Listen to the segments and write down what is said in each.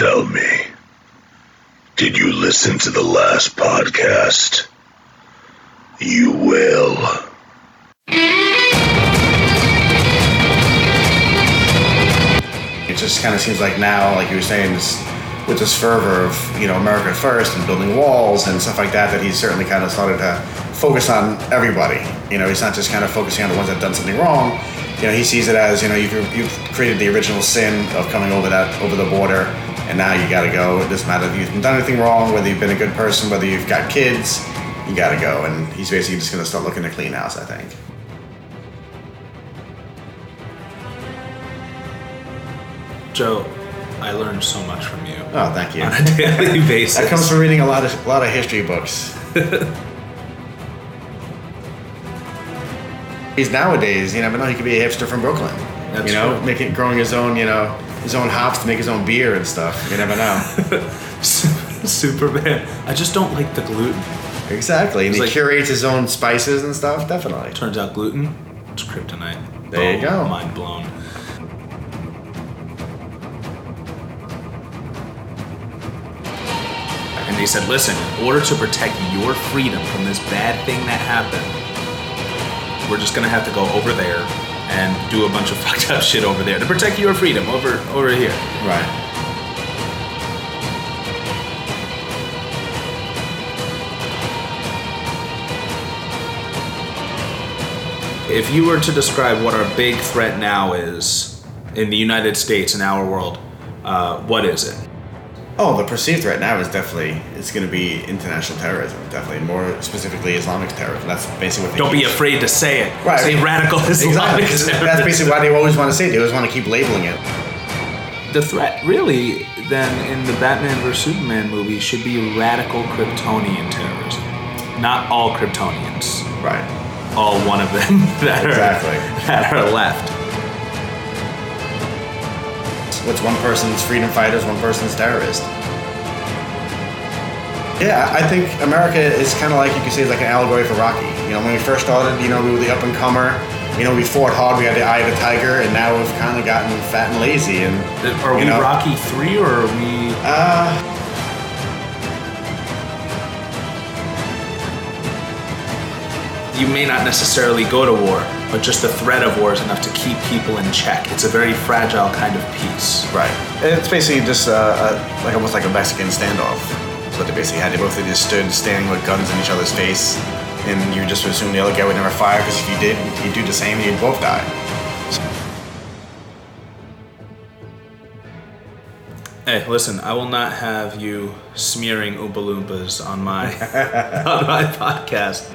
Tell me, did you listen to the last podcast? You will. It just kind of seems like now, like you were saying, this, with this fervor of you know America first and building walls and stuff like that, that he's certainly kind of started to focus on everybody. You know, he's not just kind of focusing on the ones that have done something wrong. You know, he sees it as you know you've, you've created the original sin of coming over that over the border, and now you got to go. It doesn't matter if you've done anything wrong, whether you've been a good person, whether you've got kids, you got to go. And he's basically just going to start looking to clean house. I think. Joe, I learned so much from you Oh, thank you. on a daily basis. That comes from reading a lot of a lot of history books. He's nowadays, you never know. He could be a hipster from Brooklyn. That's you know, true. making growing his own, you know, his own hops to make his own beer and stuff. You never know. Superman. I just don't like the gluten. exactly. And It's he like- curates his own spices and stuff. Definitely. Turns out gluten, it's kryptonite. There you go. Mind blown. And they said, listen, in order to protect your freedom from this bad thing that happened, we're just gonna have to go over there and do a bunch of fucked up shit over there to protect your freedom over over here. Right. If you were to describe what our big threat now is in the United States in our world, uh, what is it? Oh, the perceived threat now is definitely it's going to be international terrorism. Definitely, more specifically Islamic terrorism. That's basically what. They Don't be afraid to say it. Right. Say radical Exactly. Islamic That's basically why they always want to say. it. They always want to keep labeling it. The threat, really, then in the Batman vs Superman movie should be radical Kryptonian terrorism. Not all Kryptonians. Right. All one of them that Exactly. are that are left. What's one person's freedom fighters, one person's terrorist. Yeah, I think America is kind of like you could say, it's like an allegory for Rocky. You know, when we first started, you know, we were the up and comer. You know, we fought hard. We had the eye of a tiger, and now we've kind of gotten fat and lazy. And Are you we know, Rocky three or are we? Uh, You may not necessarily go to war, but just the threat of war is enough to keep people in check. It's a very fragile kind of peace. right. It's basically just uh, uh, like almost like a Mexican standoff. What they basically had. They both just stood standing with guns in each other's face, and you just assume the other guy would never fire because if you did, you'd do the same, and you'd both die. Hey, listen, I will not have you smearing Oompa Loompas on my on my podcast.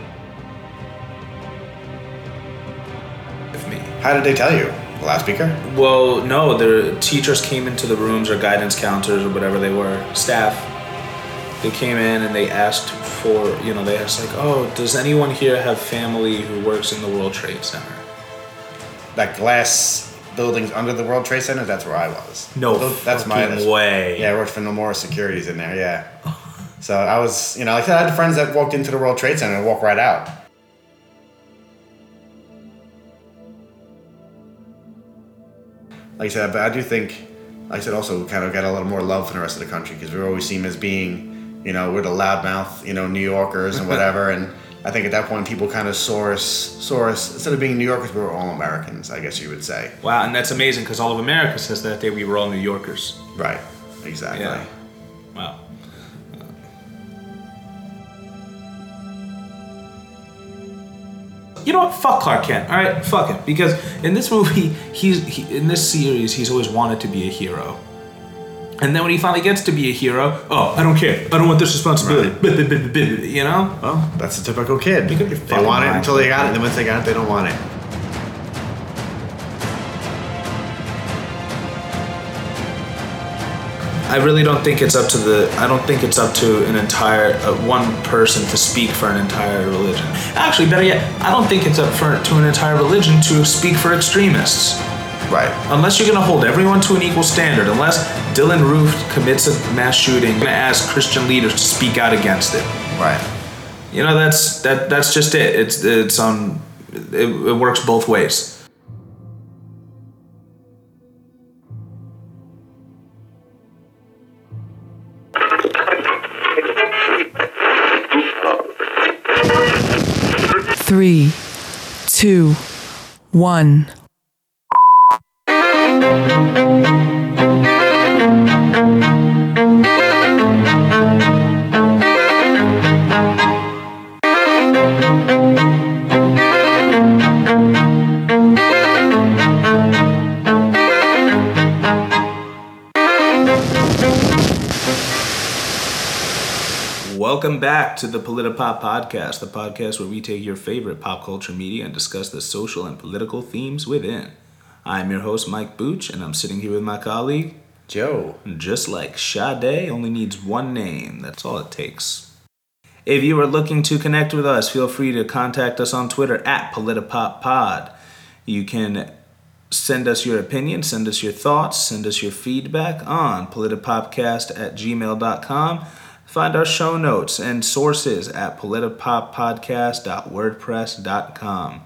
With me. How did they tell you? The last loudspeaker? Well, no, the teachers came into the rooms or guidance counselors or whatever they were, staff. They came in and they asked for, you know, they asked like, "Oh, does anyone here have family who works in the World Trade Center?" That glass buildings under the World Trade Center. That's where I was. No Those- that's my way. Yeah, I worked for Nomura Securities in there. Yeah. so I was, you know, like I I had friends that walked into the World Trade Center and walked right out. Like I said, but I do think, like I said, also kind of got a little more love from the rest of the country because we were always seen as being, you know, we're the loudmouth, you know, New Yorkers and whatever. and I think at that point people kind of saw us, saw us instead of being New Yorkers, we were all Americans, I guess you would say. Wow, and that's amazing because all of America says that day we were all New Yorkers. Right. Exactly. Yeah. Wow. You know what? Fuck Clark Kent. All right, fuck him. Because in this movie, he's he, in this series, he's always wanted to be a hero. And then when he finally gets to be a hero, oh, I don't care. I don't want this responsibility. You know? Well, that's a typical kid. Pick up your They want it until they got it, then once they got it, they don't want it. I really don't think it's up to the. I don't think it's up to an entire uh, one person to speak for an entire religion. Actually, better yet, I don't think it's up for to an entire religion to speak for extremists. Right. Unless you're gonna hold everyone to an equal standard. Unless Dylann Roof commits a mass shooting, you're gonna ask Christian leaders to speak out against it. Right. You know, that's that. That's just it. It's it's um, it, it works both ways. Three, two, one. Welcome back to the Politipop Podcast, the podcast where we take your favorite pop culture media and discuss the social and political themes within. I'm your host, Mike Booch, and I'm sitting here with my colleague, Joe. just like Sade, only needs one name. That's all it takes. If you are looking to connect with us, feel free to contact us on Twitter at PolitiPopPod. You can send us your opinion, send us your thoughts, send us your feedback on politipopcast at gmail.com. Find our show notes and sources at politipoppodcast.wordpress.com.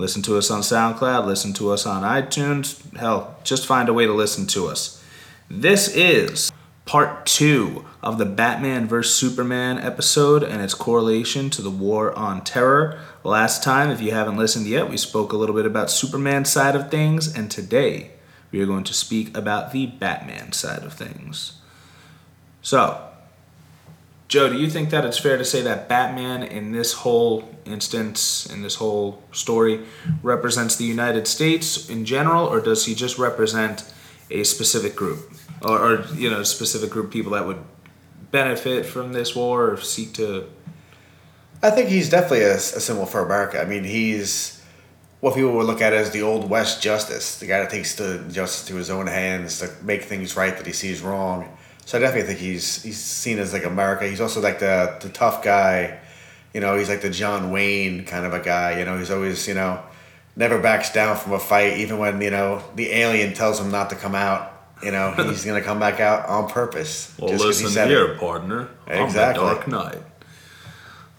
Listen to us on SoundCloud, listen to us on iTunes. Hell, just find a way to listen to us. This is part two of the Batman vs. Superman episode and its correlation to the war on terror. Last time, if you haven't listened yet, we spoke a little bit about Superman's side of things, and today we are going to speak about the Batman side of things. So, Joe, do you think that it's fair to say that Batman in this whole instance, in this whole story, represents the United States in general, or does he just represent a specific group? Or, or you know, a specific group of people that would benefit from this war or seek to. I think he's definitely a, a symbol for America. I mean, he's what people would look at as the old West justice, the guy that takes the justice to his own hands to make things right that he sees wrong. So I definitely think he's he's seen as like America. He's also like the the tough guy. You know, he's like the John Wayne kind of a guy. You know, he's always you know never backs down from a fight, even when you know the alien tells him not to come out. You know, he's gonna come back out on purpose. Well, just he listen said here, it. partner. Exactly. I'm the Dark Knight.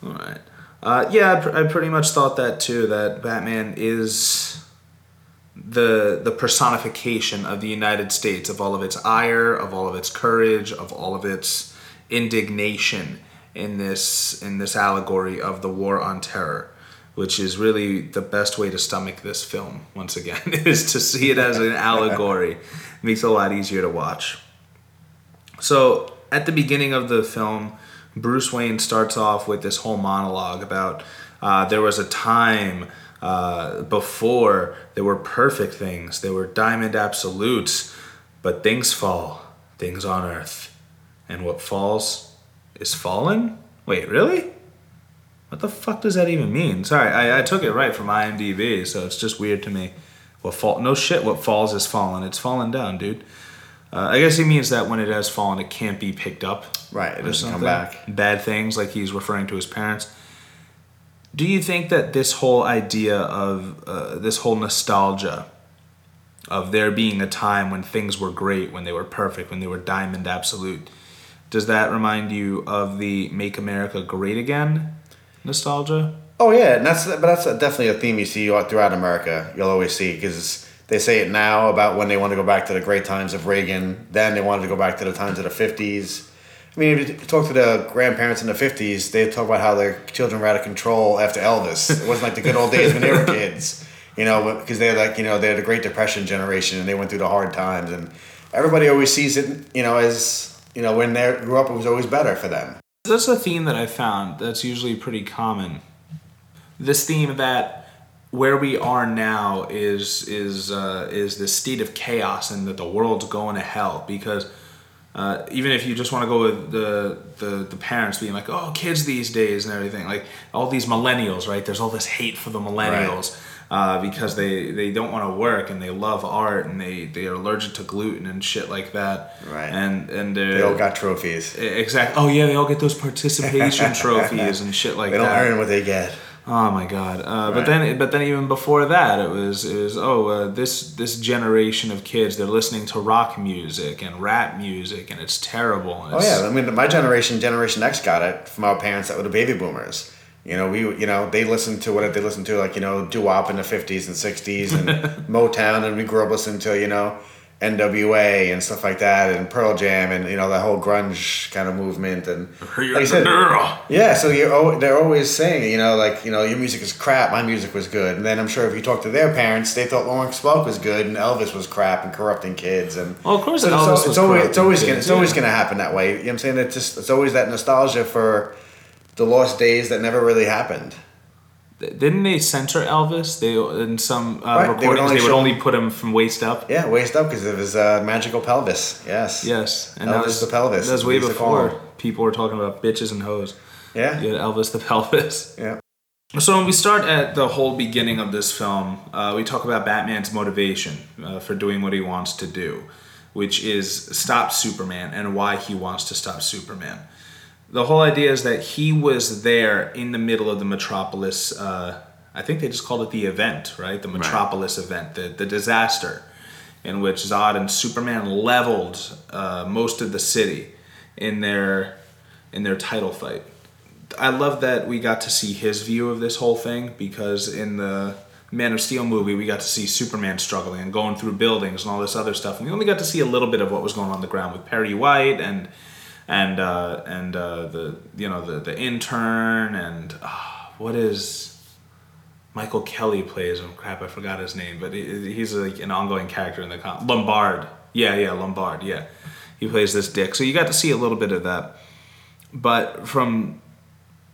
All right. Uh, yeah, I, pr- I pretty much thought that too. That Batman is the the personification of the United States, of all of its ire, of all of its courage, of all of its indignation in this in this allegory of the war on terror, which is really the best way to stomach this film. Once again, is to see it as an allegory. makes it a lot easier to watch. So at the beginning of the film, Bruce Wayne starts off with this whole monologue about uh, there was a time uh, before there were perfect things, there were diamond absolutes, but things fall, things on earth, and what falls is fallen. Wait, really? What the fuck does that even mean? Sorry, I, I took it right from IMDb, so it's just weird to me. What fall? No shit. What falls is fallen. It's fallen down, dude. Uh, I guess he means that when it has fallen, it can't be picked up. Right, it doesn't come something. back. Bad things, like he's referring to his parents. Do you think that this whole idea of uh, this whole nostalgia of there being a time when things were great, when they were perfect, when they were diamond absolute, does that remind you of the "Make America Great Again" nostalgia? Oh yeah, and that's but that's definitely a theme you see throughout America. You'll always see because they say it now about when they want to go back to the great times of Reagan. Then they wanted to go back to the times of the fifties. I mean, if you talk to the grandparents in the fifties, they talk about how their children were out of control after Elvis. It wasn't like the good old days when they were kids, you know, because they're like you know they're the Great Depression generation and they went through the hard times. And everybody always sees it, you know, as you know when they grew up, it was always better for them. That's a theme that I found that's usually pretty common. This theme that where we are now is is uh, is this state of chaos and that the world's going to hell because uh, even if you just want to go with the, the the parents being like oh kids these days and everything like all these millennials right there's all this hate for the millennials uh, because they they don't want to work and they love art and they they are allergic to gluten and shit like that Right. and and they're They all got trophies. Exactly. Oh yeah, they all get those participation trophies and shit like that. They don't that. earn what they get. Oh my god! Uh, But then, but then even before that, it was it was oh uh, this this generation of kids they're listening to rock music and rap music and it's terrible. And Oh yeah, I mean, my generation, Generation X, got it from our parents that were the baby boomers. You know, we, you know, they listened to what they listened to, like you know, doo wop in the fifties and sixties and Motown, and we grew up listening to, you know, NWA and stuff like that, and Pearl Jam, and you know that whole grunge kind of movement, and like I said, yeah. So you're they're always saying, you know, like you know, your music is crap, my music was good, and then I'm sure if you talk to their parents, they thought Lawrence Welk was good, and Elvis was crap and corrupting kids, and Well, of course so, Elvis so was it's always it's always gonna it's always gonna happen that way. You know what I'm saying? It's just it's always that nostalgia for the lost days that never really happened. Didn't they censor Elvis? They in some uh, Right, they would recordings only they would only put him from waist up. Yeah, waist up because of his uh, magical pelvis. Yes. Yes, and Elvis that was the pelvis, That was as way we used to call before people were talking about bitches and hoes. Yeah. You had Elvis the pelvis. Yeah. So when we start at the whole beginning of this film, uh, we talk about Batman's motivation uh, for doing what he wants to do, which is stop Superman and why he wants to stop Superman. The whole idea is that he was there in the middle of the Metropolis. Uh, I think they just called it the event, right? The Metropolis event, the the disaster, in which Zod and Superman leveled uh, most of the city in their in their title fight. I love that we got to see his view of this whole thing because in the Man of Steel movie, we got to see Superman struggling and going through buildings and all this other stuff. And we only got to see a little bit of what was going on, on the ground with Perry White and and uh, and uh, the you know the the intern and uh, what is Michael Kelly plays him. Crap, I forgot his name, but he, he's like an ongoing character in the com- Lombard. Yeah, yeah, Lombard. Yeah, he plays this dick. So you got to see a little bit of that. But from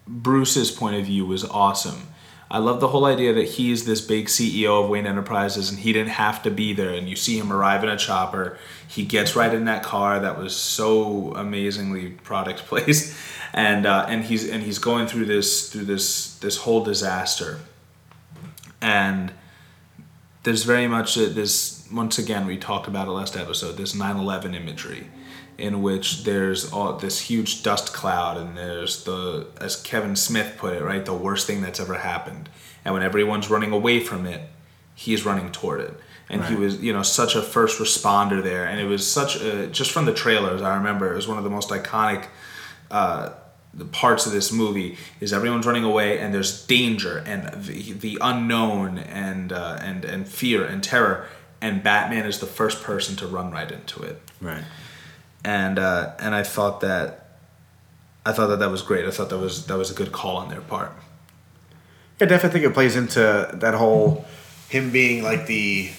Bruce's point of view was awesome. I love the whole idea that he's this big CEO of Wayne Enterprises and he didn't have to be there. And you see him arrive in a chopper. He gets right in that car that was so amazingly product placed, and uh, and he's and he's going through this through this this whole disaster. And there's very much this once again we talked about it last episode this 9-11 imagery in which there's all this huge dust cloud and there's the as kevin smith put it right the worst thing that's ever happened. And when everyone's running away from it he's running toward it. And he was you know such a first responder there. And it was such a just from the trailers i remember it was one of the most iconic uh, the parts of this movie is everyone's running away and there's danger and the, the unknown and uh, and and fear and terror. And Batman is the first person to run right into it. Right. And uh, and I thought that I thought that that was great I thought that was that was a good call on their part I definitely think it plays into that whole him being like the,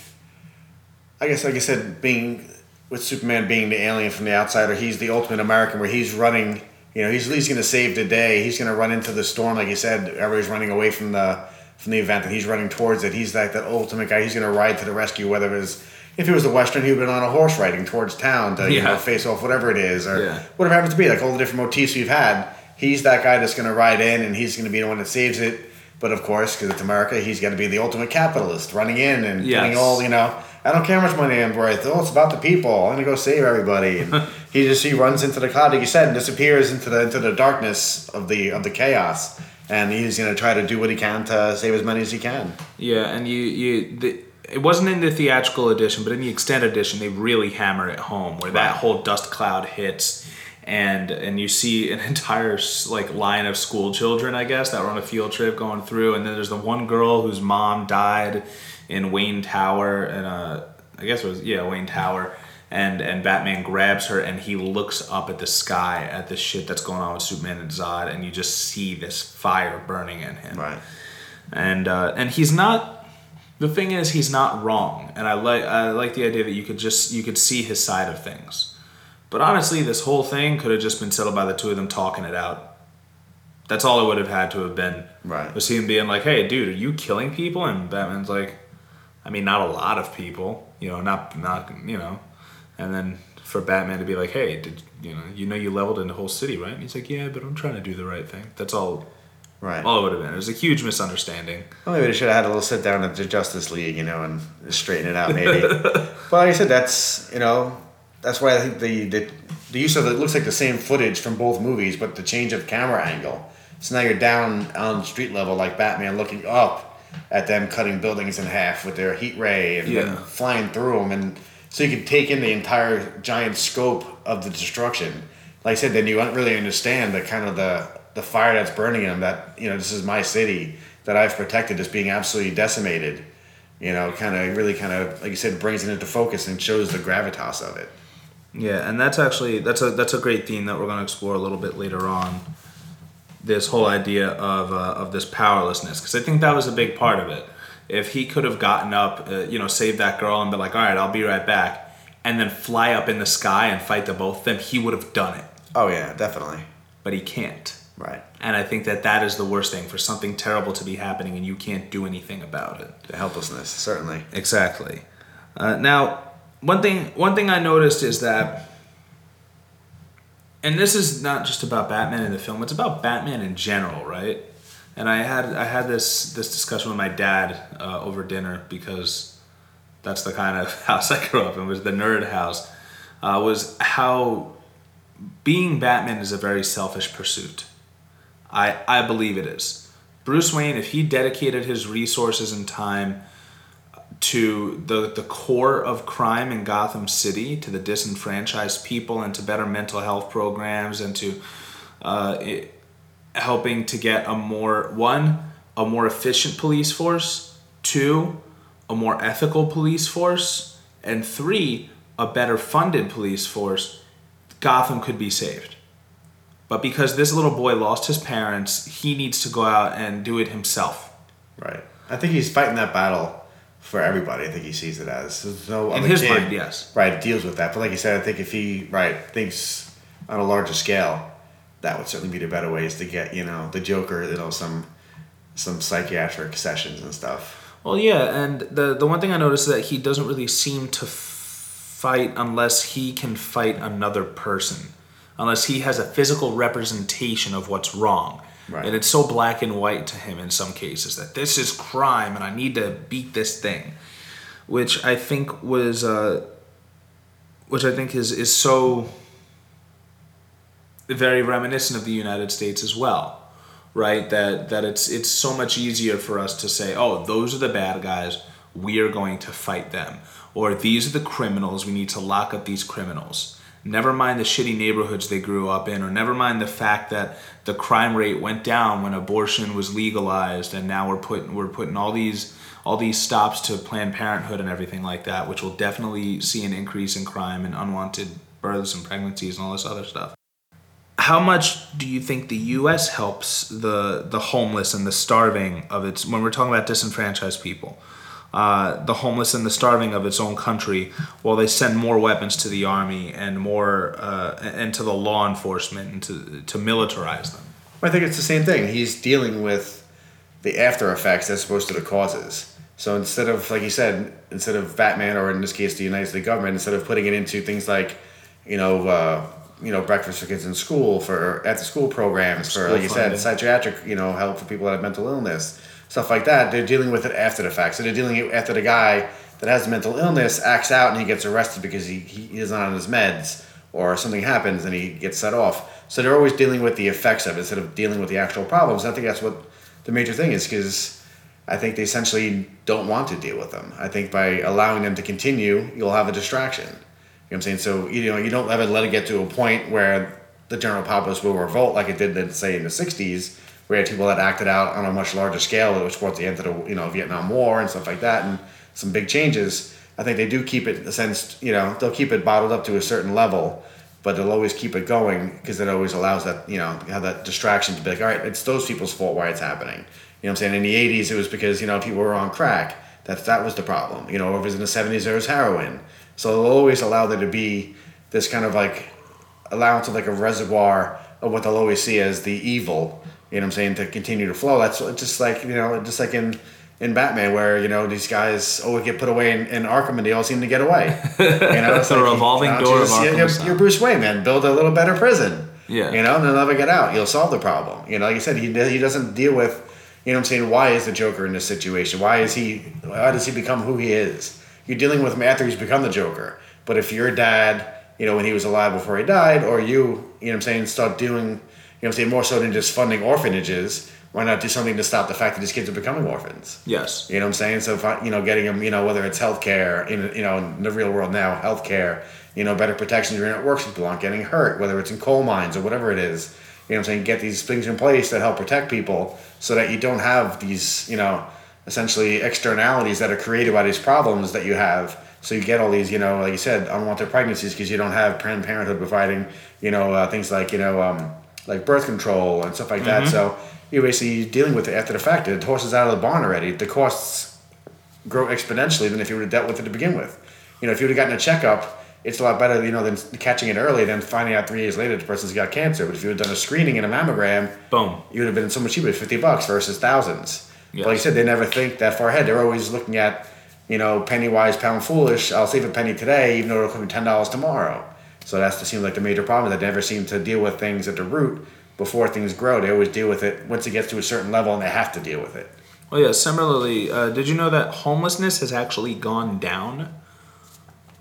I guess, like I said, being with Superman being the alien from the outsider. He's the ultimate American, where he's running. You know, he's he's going to save the day. He's going to run into the storm, like you said. Everybody's running away from the from the event, and he's running towards it. He's like that ultimate guy. He's going to ride to the rescue, whether it was. If it was the Western, he would have been on a horse riding towards town to you Yeah. know, face off whatever it is, or Yeah. whatever happens to be. Like all the different motifs we've had, he's that guy that's going to ride in, and he's going to be the one that saves it. But of course, because it's America, he's got to be the ultimate capitalist, running in and Yes. getting all you know. I don't care how much money I'm worth. Oh, it's about the people. I'm gonna go save everybody. And he just he runs into the cloud, like you said, and disappears into the into the darkness of the of the chaos. And he's gonna try to do what he can to save as many as he can. Yeah, and you you the, it wasn't in the theatrical edition, but in the extended edition, they really hammer it home where that whole dust cloud hits, and and you see an entire like line of school children, I guess, that were on a field trip going through, and then there's the one girl whose mom died in Wayne Tower, and uh, I guess it was yeah Wayne Tower. And, and Batman grabs her and he looks up at the sky at the shit that's going on with Superman and Zod and you just see this fire burning in him Right. and uh, and he's not the thing is he's not wrong and i like i like the idea that you could just you could see his side of things. But honestly this whole thing could have just been settled by the two of them talking it out. That's all it would have had to have been. Right. was him being like hey dude are you killing people? And batman's like i mean not a lot of people you know not not you know. And then for batman to be like hey did you know you know you leveled in the whole city right? And he's like yeah but i'm trying to do the right thing. That's all Right. all it would have been it was a huge misunderstanding Well, maybe they should have had a little sit down at the Justice League, you know, and straighten it out, maybe. but like I said, that's you know, that's why I think the the, the use of it looks like the same footage from both movies, but the change of camera angle. So now you're down on street level, like Batman, looking up at them cutting buildings in half with their heat ray and Yeah. flying through them, and so you can take in the entire giant scope of the destruction. Like I said, then you don't really understand the kind of the the fire that's burning in them. That you know, this is my city that I've protected is being absolutely decimated, you know, kind of really kind of like you said brings it into focus and shows the gravitas of it. Yeah, and that's actually that's a that's a great theme that we're going to explore a little bit later on. This whole idea of uh, of this powerlessness, because I think that was a big part of it. If he could have gotten up, uh, you know, saved that girl and been like, "All right, I'll be right back," and then fly up in the sky and fight the both of them, he would have done it. Oh yeah, definitely. But he can't. Right. And I think that that is the worst thing for something terrible to be happening and you can't do anything about it. The helplessness, certainly. Exactly. Uh, now, one thing one thing I noticed is that, and this is not just about Batman in the film; it's about Batman in general, right? And I had I had this this discussion with my dad uh, over dinner because that's the kind of house I grew up in was the nerd house. Uh, was how being Batman is a very selfish pursuit. I I believe it is. Bruce Wayne, if he dedicated his resources and time to the the core of crime in Gotham City, to the disenfranchised people, and to better mental health programs, and to uh, it, helping to get a more one a more efficient police force, two a more ethical police force, and three a better funded police force, Gotham could be saved. But because this little boy lost his parents, he needs to go out and do it himself. Right. I think he's fighting that battle for everybody. I think he sees it as there's no In his kid, mind, yes. right deals with that. But like you said, I think if he right thinks on a larger scale, that would certainly be the better ways to get you know the Joker, you know some some psychiatric sessions and stuff. Well, yeah, and the the one thing I noticed is that he doesn't really seem to f- fight unless he can fight another person, unless he has a physical representation of what's wrong. Right. And it's so black and white to him in some cases that this is crime and I need to beat this thing, which I think was, uh, which I think is is so very reminiscent of the United States as well, right? That that it's it's so much easier for us to say, oh, those are the bad guys, we are going to fight them, or these are the criminals, we need to lock up these criminals. Never mind the shitty neighborhoods they grew up in, or never mind the fact that the crime rate went down when abortion was legalized, and now we're putting we're putting all these all these stops to Planned Parenthood and everything like that, which will definitely see an increase in crime and unwanted births and pregnancies and all this other stuff how much do you think the U.S. helps the the homeless and the starving of its when we're talking about disenfranchised people, uh, the homeless and the starving of its own country, while they send more weapons to the army and more uh, and to the law enforcement and to to militarize them? I think it's the same thing. He's dealing with the after effects as opposed to the causes. So instead of, like you said, instead of Batman or in this case the United States government, instead of putting it into things like, you know, uh, you know, breakfast for kids in school, for after school programs, for School like you funding. said, psychiatric, you know, help for people that have mental illness, stuff like that. They're dealing with it after the fact. So they're dealing with it after the guy that has mental illness acts out and he gets arrested because he, he isn't on his meds or something happens and he gets set off. So they're always dealing with the effects of it instead of dealing with the actual problems. I think that's what the major thing is because I think they essentially don't want to deal with them. I think by allowing them to continue, you'll have a distraction. You know what I'm saying? So you know you don't ever let it get to a point where the general populace will revolt like it did, in, say, in the '60s, you had people that acted out on a much larger scale, which brought the end of the you know Vietnam War and stuff like that, and some big changes. I think they do keep it, a sense, you know, they'll keep it bottled up to a certain level, but they'll always keep it going because it always allows that, you know, have that distraction to be like, all right, it's those people's fault why it's happening. You know what I'm saying? In the 80s, it was because, you know, if people were on crack. That, that was the problem. You know, if it was in the 70s, there was heroin. So they'll always allow there to be this kind of like allowance of like a reservoir of what they'll always see as the evil. You know what I'm saying? To continue to flow. That's just like you know, just like in in Batman, where you know these guys always get put away in, in Arkham and they all seem to get away. You know, it's The revolving door of just- Arkham You're, you're Bruce Wayne, man. Build a little better prison. Yeah. You know, and they'll never get out. You'll solve the problem. You know, like you said, he he doesn't deal with. You know what I'm saying? Why is the Joker in this situation? Why is he? Why does he become who he is? You're dealing with him after he's become the Joker. But if your dad, you know, when he was alive before he died, or you, you know what I'm saying, start doing, you know what I'm saying, more so than just funding orphanages, why not do something to stop the fact that these kids are becoming orphans? Yes. You know what I'm saying? So, if I, you know, getting them, you know, whether it's healthcare in, you know, in the real world now, healthcare, you know, better protection during at work people aren't getting hurt, whether it's in coal mines or whatever it is. You know what I'm saying? Get these things in place that help protect people so that you don't have these, you know, essentially externalities that are created by these problems that you have. So you get all these, you know, like you said, unwanted pregnancies because you don't have Planned Parenthood providing, you know, uh, things like, you know, um, like birth control and stuff like that. Mm-hmm. So you're basically dealing with it after the fact. The horse is out of the barn already. The costs grow exponentially than if you would have dealt with it to begin with. You know, if you would have gotten a checkup, it's a lot better, you know, than catching it early than finding out three years later the person's got cancer. But if you had done a screening and a mammogram, Boom. you would have been so much cheaper, fifty bucks versus thousands. Yes. But like I said, they never think that far ahead. They're always looking at, you know, penny wise, pound foolish. I'll save a penny today, even though it'll cost me ten dollars tomorrow. So that's the seems like the major problem. That they never seem to deal with things at the root before things grow. They always deal with it once it gets to a certain level, and they have to deal with it. Well, yeah. Similarly, uh, did you know that homelessness has actually gone down?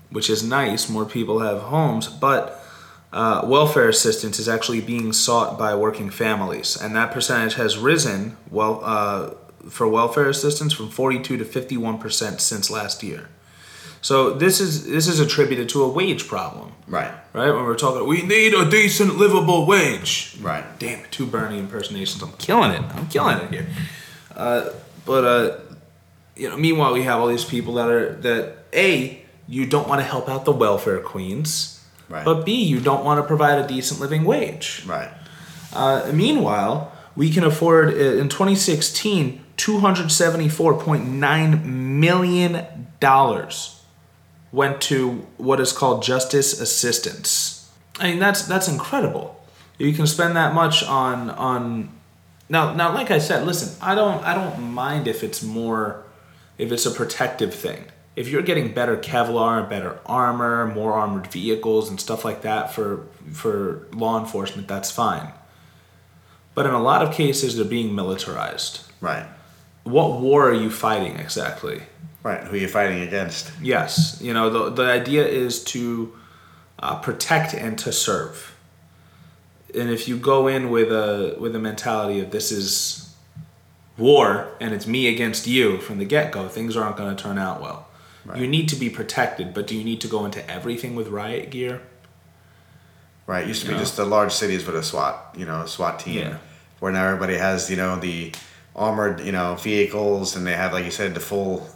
Which is nice. More people have homes, but uh, welfare assistance is actually being sought by working families, and that percentage has risen. Well, uh, for welfare assistance from forty-two to fifty-one percent since last year. So this is this is attributed to a wage problem, Right. right? When we're talking, we need a decent, livable wage. Right. Damn it, two Bernie impersonations. I'm killing it. I'm killing it here. Uh, but uh, you know, meanwhile, we have all these people that are that a you don't want to help out the welfare queens, Right. but b you don't want to provide a decent living wage. Right. Uh, meanwhile, we can afford uh, in 2016 274.9 million dollars went to what is called justice assistance. I mean that's that's incredible. You can spend that much on on now now like I said, listen, I don't I don't mind if it's more if it's a protective thing. If you're getting better Kevlar, better armor, more armored vehicles and stuff like that for for law enforcement, that's fine. But in a lot of cases they're being militarized. Right. What war are you fighting exactly? Right. Who are you fighting against? Yes, you know the the idea is to uh, protect and to serve. And if you go in with a with a mentality of this is war and it's me against you from the get go, things aren't going to turn out well. You need to be protected, but do you need to go into everything with riot gear? Right. It used to be Yeah. just the large cities with a SWAT, you know, a SWAT team. Yeah. Where now everybody has, you know, the armored, you know, vehicles and they have, like you said, the full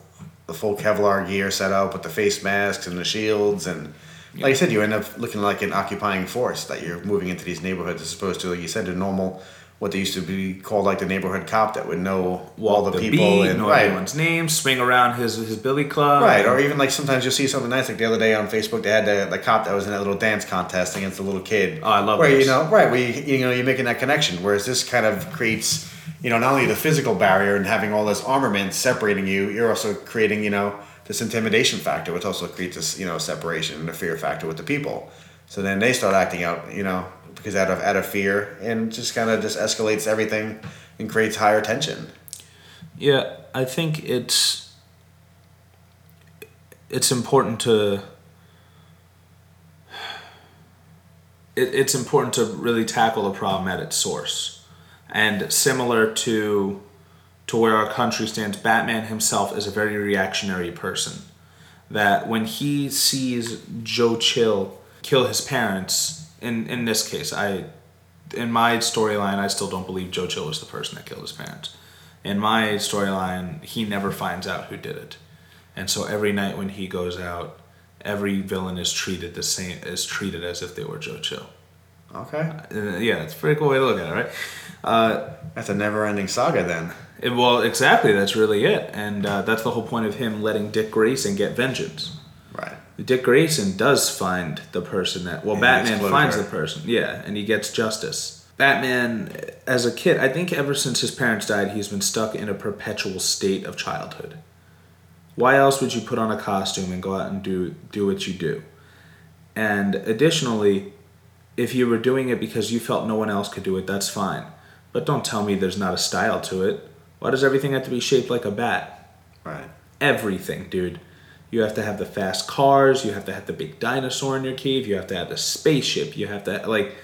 the full Kevlar gear set up with the face masks and the shields and like I said, you end up looking like an occupying force that you're moving into these neighborhoods as opposed to like you said, the normal what they used to be called like the neighborhood cop that would know all the, people beat, and know right. everyone's name, swing around his his billy club. Right, or even like sometimes you'll see something nice. Like the other day on Facebook, they had the, the cop that was in that little dance contest against the little kid. Oh, I love it. Where you know, right, where you, you know you're making that connection. Whereas this kind of creates, you know, not only the physical barrier and having all this armament separating you, you're also creating, you know, this intimidation factor, which also creates this, you know, separation and a fear factor with the people. So then they start acting out, you know, because out of out of fear, and just kind of just escalates everything and creates higher tension. Yeah, I think it's it's important to it, it's important to really tackle the problem at its source. And similar to to where our country stands, Batman himself is a very reactionary person. That when he sees Joe Chill kill his parents, in in this case, I in my storyline, I still don't believe Joe Chill was the person that killed his parents. In my storyline, he never finds out who did it, and so every night when he goes out, every villain is treated the same is treated as if they were Joe Chill. Okay, Uh, yeah, it's a pretty cool way to look at it, right? Uh, that's a never-ending saga then. it- well, exactly. That's really it, and uh, that's the whole point of him letting Dick Grayson get vengeance. Right. Dick Grayson does find the person that well, And Batman finds her. the person, yeah, and he gets justice. Batman, as a kid, I think ever since his parents died, he's been stuck in a perpetual state of childhood. Why else would you put on a costume and go out and do do what you do? And additionally, if you were doing it because you felt no one else could do it, that's fine. But don't tell me there's not a style to it. Why does everything have to be shaped like a bat? Right. everything, dude. You have to have the fast cars. You have to have the big dinosaur in your cave. You have to have the spaceship. You have to like,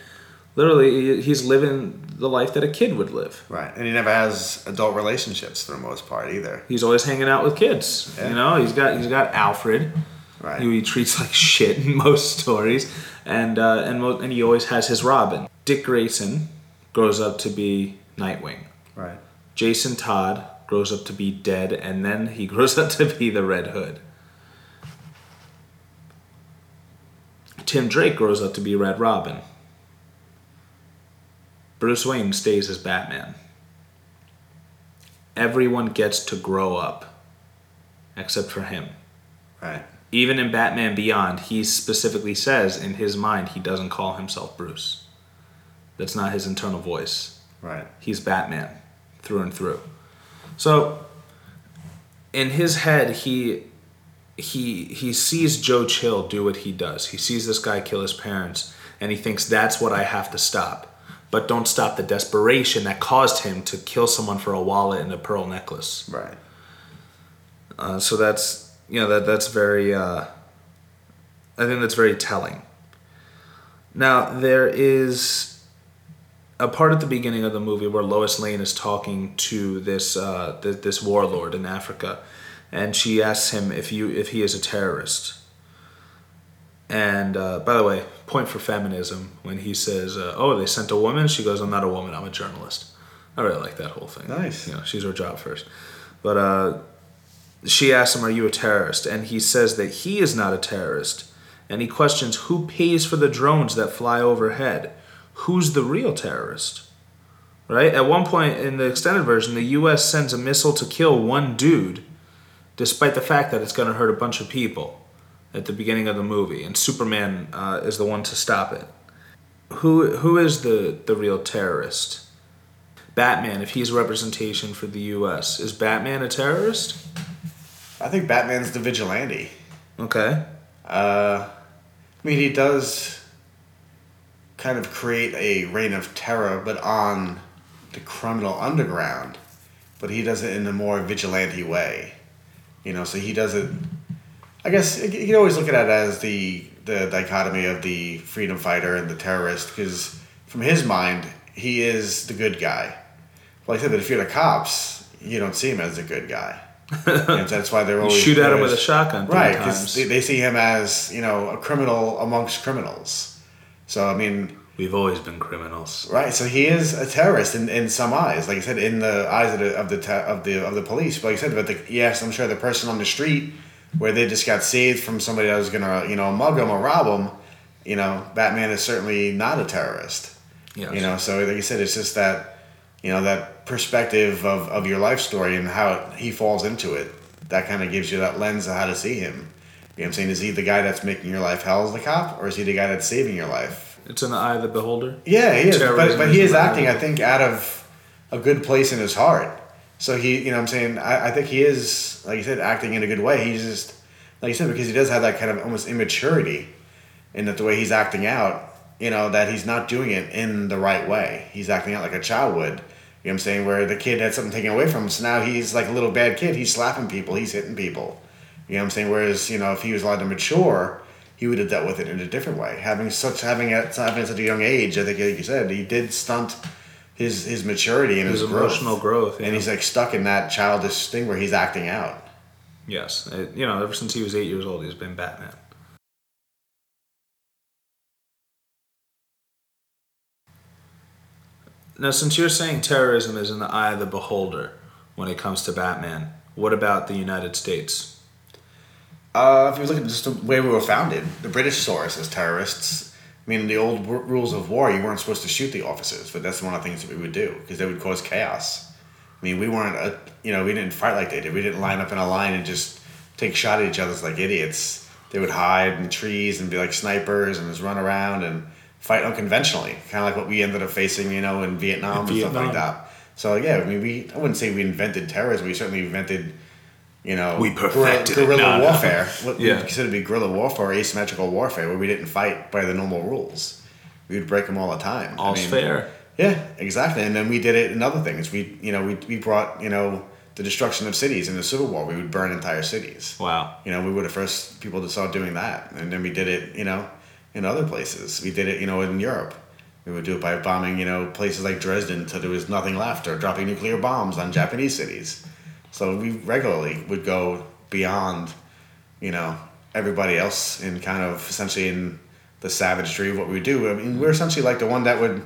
literally, he's living the life that a kid would live. Right. And he never has adult relationships for the most part either. He's always hanging out with kids. Yeah. You know, he's got he's got Alfred, Right. who he treats like shit in most stories, and uh, and mo- and he always has his Robin. Dick Grayson grows up to be Nightwing. Right. Jason Todd grows up to be dead, and then he grows up to be the Red Hood. Tim Drake grows up to be Red Robin. Bruce Wayne stays as Batman. Everyone gets to grow up, except for him. Right. Even in Batman Beyond, he specifically says in his mind he doesn't call himself Bruce. That's not his internal voice. Right. He's Batman through and through. So in his head he he he sees Joe Chill do what he does. He sees this guy kill his parents and he thinks that's what I have to stop. But don't stop the desperation that caused him to kill someone for a wallet and a pearl necklace. Right. Uh, so that's you know that that's very uh, I think that's very telling. Now there is a part at the beginning of the movie where Lois Lane is talking to this uh, th- this warlord in Africa, and she asks him if you if he is a terrorist. And uh, by the way, point for feminism when he says, uh, "Oh, they sent a woman," she goes, "I'm not a woman. I'm a journalist." I really like that whole thing. Nice. You know, she's her job first, but uh, she asks him, Are you a terrorist? And he says that he is not a terrorist. And he questions who pays for the drones that fly overhead? Who's the real terrorist? Right? At one point in the extended version, the US sends a missile to kill one dude, despite the fact that it's going to hurt a bunch of people at the beginning of the movie. And Superman uh, is the one to stop it. Who, who is the, the real terrorist? Batman, if he's representation for the US, is Batman a terrorist? I think Batman's the vigilante. Okay. Uh, I mean, he does kind of create a reign of terror, but on the criminal underground. But he does it in a more vigilante way. You know, so he does it. I guess you can always look at it as the the dichotomy of the freedom fighter and the terrorist, because from his mind, he is the good guy. Like I said that if you're the cops, you don't see him as a good guy. And that's why they're You always shoot at him with a shotgun right? Because they, they see him as you know a criminal amongst criminals. So I mean, We've always been criminals. right? So he is a terrorist in, in some eyes, like I said, in the eyes of the of the of the of the police. But like I said, but the, yes, I'm sure the person on the street where they just got saved from somebody that was gonna you know mug them or rob them, you know, Batman is certainly not a terrorist. Yes. You know, so like I said, it's just that, you know, that perspective of, of your life story and how he falls into it. That kind of gives you that lens of how to see him. You know what I'm saying? Is he the guy that's making your life hell as the cop, or is he the guy that's saving your life? It's in the eye of the beholder. Yeah, he is. But, but he is acting, I think, out of a good place in his heart. So he, you know what I'm saying? I, I think he is, like you said, acting in a good way. He's just, like you said, because he does have that kind of almost immaturity in that the way he's acting out, you know, that he's not doing it in the right way. He's acting out like a child would. You know what I'm saying? Where the kid had something taken away from him, so now he's like a little bad kid. He's slapping people, he's hitting people. You know what I'm saying? Whereas, you know, if he was allowed to mature, he would have dealt with it in a different way. Having such having at having at such a young age, I think, like you said, he did stunt his his maturity and his, His growth. emotional growth, yeah. and he's like stuck in that childish thing where he's acting out. Yes. It- you know, ever since he was eight years old, he's been Batman. Now, since you're saying terrorism is in the eye of the beholder when it comes to Batman, what about the United States? Uh, if you look at just the way we were founded, the British saw us as terrorists. I mean, the old w- rules of war, you weren't supposed to shoot the officers, but that's one of the things that we would do because they would cause chaos. I mean, we weren't, a, you know, we didn't fight like they did. We didn't line up in a line and just take shot at each other like idiots. They would hide in trees and be like snipers and just run around and fight unconventionally, kind of like what we ended up facing, you know, in Vietnam and stuff like that. So yeah, I mean, we I wouldn't say we invented terrorism. We certainly invented, you know, We perfected guerrilla, guerrilla No, no. warfare. What Yeah. we consider to be guerrilla warfare, or asymmetrical warfare, where we didn't fight by the normal rules. We would break them all the time. I All's mean, fair. Yeah, exactly. And then we did it in other things. We, you know, we, we brought, you know, the destruction of cities in the Civil War. We would burn entire cities. Wow. You know, we were the first people to start doing that. And then we did it, you know, in other places. We did it, you know, in Europe. We would do it by bombing, you know, places like Dresden until there was nothing left or dropping nuclear bombs on Japanese cities. So we regularly would go beyond, you know, everybody else in kind of essentially in the savagery of what we do. I mean, we're essentially like the one that would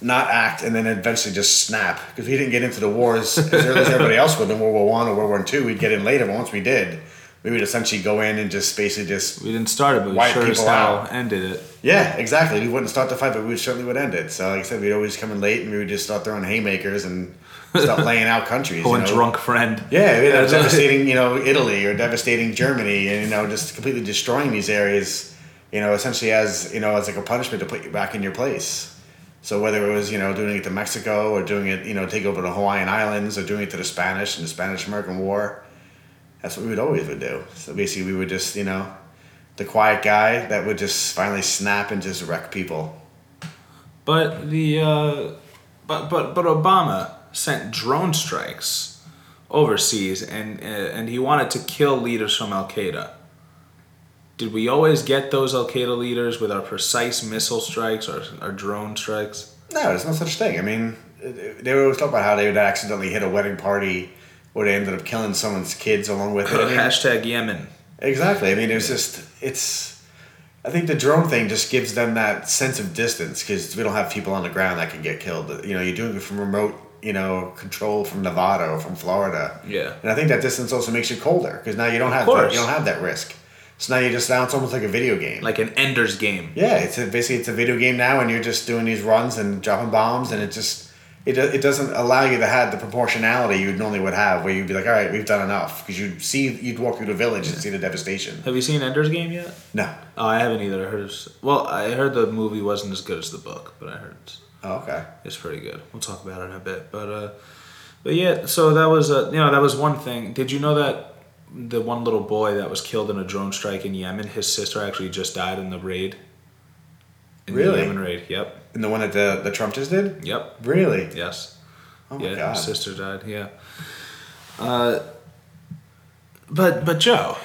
not act and then eventually just snap because we didn't get into the wars as early as everybody else would in World War One or World War Two. We'd get in later, but once we did, we would essentially go in and just basically just We didn't start it, but we sure as hell ended it. yeah, exactly. We wouldn't start the fight, but we certainly would end it. So like I said, we'd always come in late and we would just start throwing haymakers and start laying out countries. you know? drunk friend. Yeah, devastating, you know, Italy or devastating Germany, and you know, just completely destroying these areas, you know, essentially as you know, as like a punishment to put you back in your place. So whether it was you know doing it to Mexico or doing it, you know, take over the Hawaiian Islands or doing it to the Spanish in the Spanish American War, that's what we would always would do. So basically, we would just you know, the quiet guy that would just finally snap and just wreck people. But the uh, but but but Obama sent drone strikes overseas, and uh, and he wanted to kill leaders from Al Qaeda. Did we always get those Al Qaeda leaders with our precise missile strikes or our drone strikes? No, there's no such thing. I mean, they would always talk about how they would accidentally hit a wedding party they ended up killing someone's kids along with it. I mean, Hashtag Yemen. exactly. I mean, it's just, it's, I think the drone thing just gives them that sense of distance because we don't have people on the ground that can get killed. You know, you're doing it from remote, you know, control from Nevada or from Florida. Yeah. And I think that distance also makes you colder because now you don't have course. you don't have that risk. So now you just now it's almost like a video game. Like an Ender's game. Yeah, it's a, basically it's a video game now, and you're just doing these runs and dropping bombs, and it just it, it doesn't allow you to have the proportionality you normally would have, where you'd be like, all right, we've done enough, because you'd see you'd walk through the village and see the devastation. Have you seen Ender's Game yet? No. Oh, I haven't either. I heard. It's, well, I heard the movie wasn't as good as the book, but I heard it's, Oh, okay. it's pretty good. We'll talk about it in a bit, but uh, but yeah. So that was uh, you know that was one thing. Did you know that the one little boy that was killed in a drone strike in Yemen, his sister actually just died in the raid. In Really? The Yemen raid. Yep. And the one that the the Trump just did. Yep. Really? Yes. Oh my yeah, god. his sister died. Yeah. Uh, but but Joe,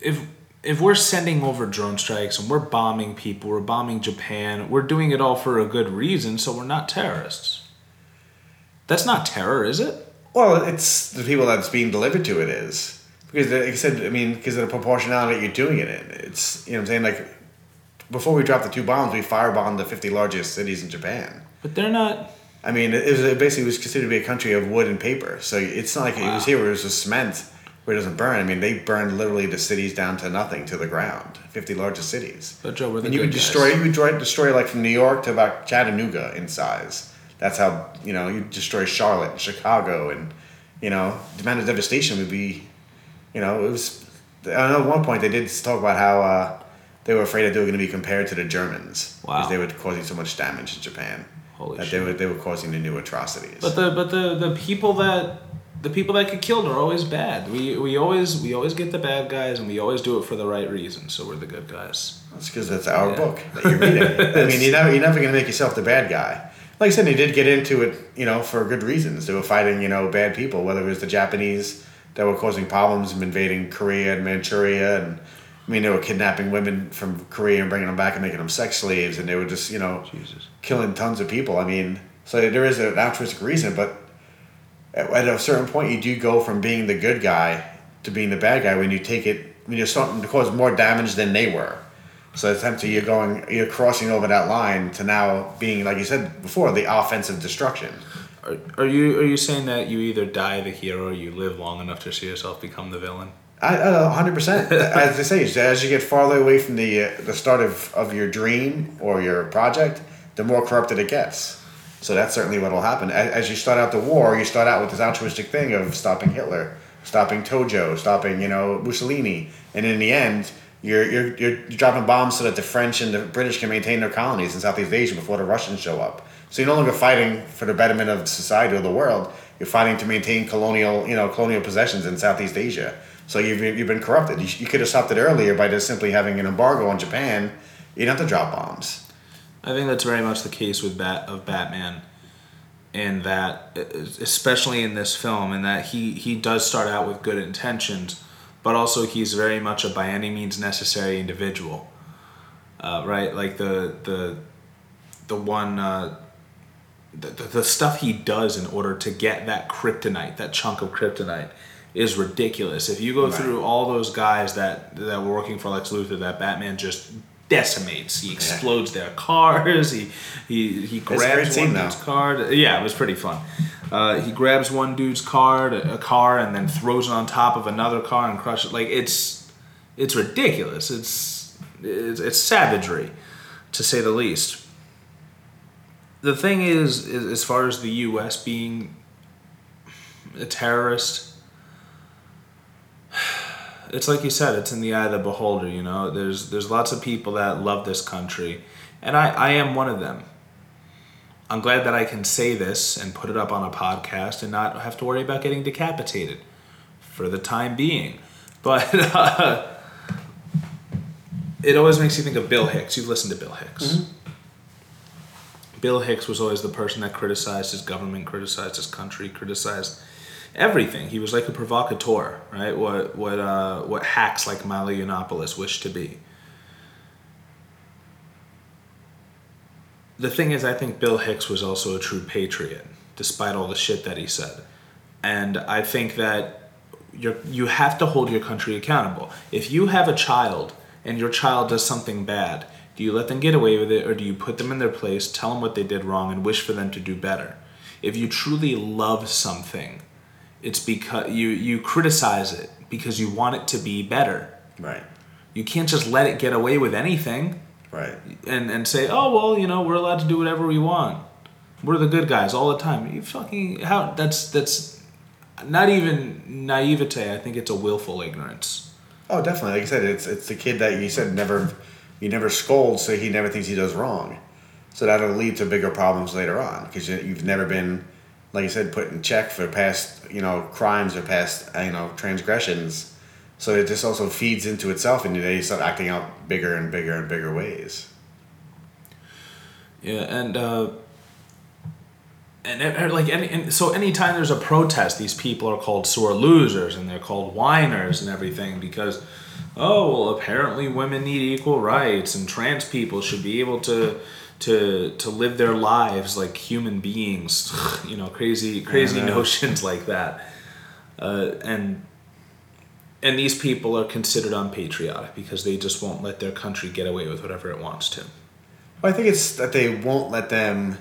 if if we're sending over drone strikes and we're bombing people, we're bombing Japan, we're doing it all for a good reason, so we're not terrorists. That's not terror, is it? Well, it's the people that's being delivered to it is because, like I said, I mean, because of the proportionality you're doing it in. It's you know what I'm saying like before we dropped the two bombs, we firebombed the 50 largest cities in Japan. But they're not. I mean, it was it basically was considered to be a country of wood and paper. So it's not like it was here where it was just cement where it doesn't burn. I mean, they burned literally the cities down to nothing to the ground. Fifty largest cities. But Joe, and you would guys. destroy you would destroy, destroy like from New York to about Chattanooga in size. That's how you know you destroy Charlotte, and Chicago, and you know the amount of devastation would be. You know, it was. I know at one point they did talk about how uh, they were afraid that they were going to be compared to the Germans Wow. because they were causing so much damage in Japan. Holy shit. that shit. they were they were causing the new atrocities. But the but the the people that the people that get killed are always bad. We we always we always get the bad guys, and we always do it for the right reason. So we're the good guys. That's because that's our Yeah. book that you're reading. I mean, you're never, you're never going to make yourself the bad guy. Like I said, they did get into it, you know, for good reasons. They were fighting, you know, bad people, whether it was the Japanese that were causing problems and invading Korea and Manchuria. And, I mean, they were kidnapping women from Korea and bringing them back and making them sex slaves. And they were just, you know, Jesus. killing tons of people. I mean, so there is an altruistic reason, but at, at a certain point, you do go from being the good guy to being the bad guy when you take it when you're starting to cause more damage than they were. So it's essentially, you're going, you're crossing over that line to now being, like you said before, the offensive destruction. Are, are you are you saying that you either die the hero or you live long enough to see yourself become the villain? I, uh, hundred percent. As they say, as you get farther away from the uh, the start of, of your dream or your project, the more corrupted it gets. So that's certainly what will happen. As, as you start out the war, you start out with this altruistic thing of stopping Hitler, stopping Tojo, stopping you know Mussolini, and in the end, you're you're you're dropping bombs so that the French and the British can maintain their colonies in Southeast Asia before the Russians show up. So you're no longer fighting for the betterment of society or the world. You're fighting to maintain colonial, you know, colonial possessions in Southeast Asia. So you've, you've been corrupted. You, you could have stopped it earlier by just simply having an embargo on Japan. You don't have to drop bombs. I think that's very much the case with Bat of Batman, in that, especially in this film, in that he he does start out with good intentions, but also he's very much a by any means necessary individual. Uh, right, like the the the one uh, the, the the stuff he does in order to get that kryptonite, that chunk of kryptonite, is ridiculous. If you go Right. through all those guys that that were working for Lex Luthor, that Batman just decimates. He explodes their cars. He he he grabs one dude's though. car. Yeah, it was pretty fun. Uh, he grabs one dude's car, a car, and then throws it on top of another car and crushes it. Like it's it's ridiculous. It's it's, it's savagery, to say the least. The thing is, is, as far as the U.S. being a terrorist, it's like you said, it's in the eye of the beholder. You know, there's there's lots of people that love this country, and I I am one of them. I'm glad that I can say this and put it up on a podcast and not have to worry about getting decapitated for the time being. But uh, it always makes you think of Bill Hicks. You've listened to Bill Hicks. Bill Hicks was always the person that criticized his government, criticized his country, criticized everything. He was like a provocateur, right? What what uh, what hacks like Milo Yiannopoulos wish to be. The thing is, I think Bill Hicks was also a true patriot, despite all the shit that he said, and I think that you you have to hold your country accountable. If you have a child and your child does something bad, do you let them get away with it or do you put them in their place, tell them what they did wrong, and wish for them to do better? If you truly love something, it's because you you criticize it because you want it to be better. Right. You can't just let it get away with anything Right. and and say, "Oh, well, you know, we're allowed to do whatever we want. We're the good guys all the time." You fucking how that's that's not even naivete. I think it's a willful ignorance. Oh, definitely. Like I said, it's it's the kid that you said never, you never scold, so he never thinks he does wrong. So that'll lead to bigger problems later on because you, you've never been, like you said, put in check for past you know crimes or past you know transgressions. So it just also feeds into itself, and they start acting out bigger and bigger and bigger ways. Yeah, and uh, and, and like any and so anytime there's a protest, these people are called sore losers and they're called whiners and everything because oh well apparently women need equal rights and trans people should be able to to to live their lives like human beings you know crazy crazy notions like that uh, and and these people are considered unpatriotic because they just won't let their country get away with whatever it wants to Well, I think it's that they won't let them.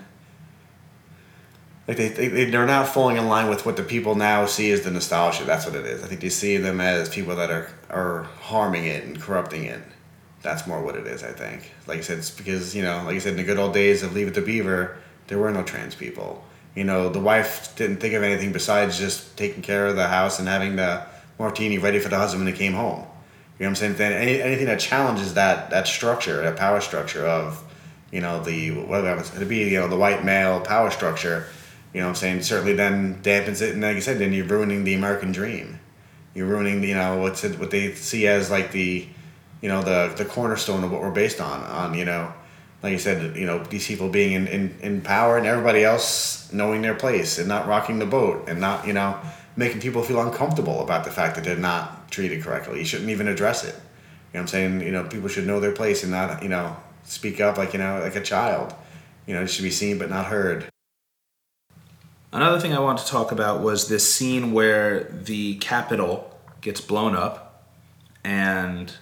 Like they, they they're not falling in line with what the people now see as the nostalgia. That's what it is. I think they see them as people that are are harming it and corrupting it. That's more what it is. I think. Like I said, it's because you know, like I said, in the good old days of Leave It to Beaver, there were no trans people. You know, the wife didn't think of anything besides just taking care of the house and having the martini ready for the husband when he came home. You know what I'm saying? Any, anything that challenges that that structure, that power structure of, you know, the what happens to be, you know, the white male power structure. You know what I'm saying? Certainly then dampens it, and like I said, then you're ruining the American dream. You're ruining, you know, what's it, what they see as like the, you know, the the cornerstone of what we're based on. On you know, like you said, you know, these people being in, in, in power and everybody else knowing their place and not rocking the boat and not, you know, making people feel uncomfortable about the fact that they're not treated correctly. You shouldn't even address it. You know what I'm saying? You know, people should know their place and not, you know, speak up like, you know, like a child. You know, it should be seen but not heard. Another thing I want to talk about was this scene where the Capitol gets blown up, and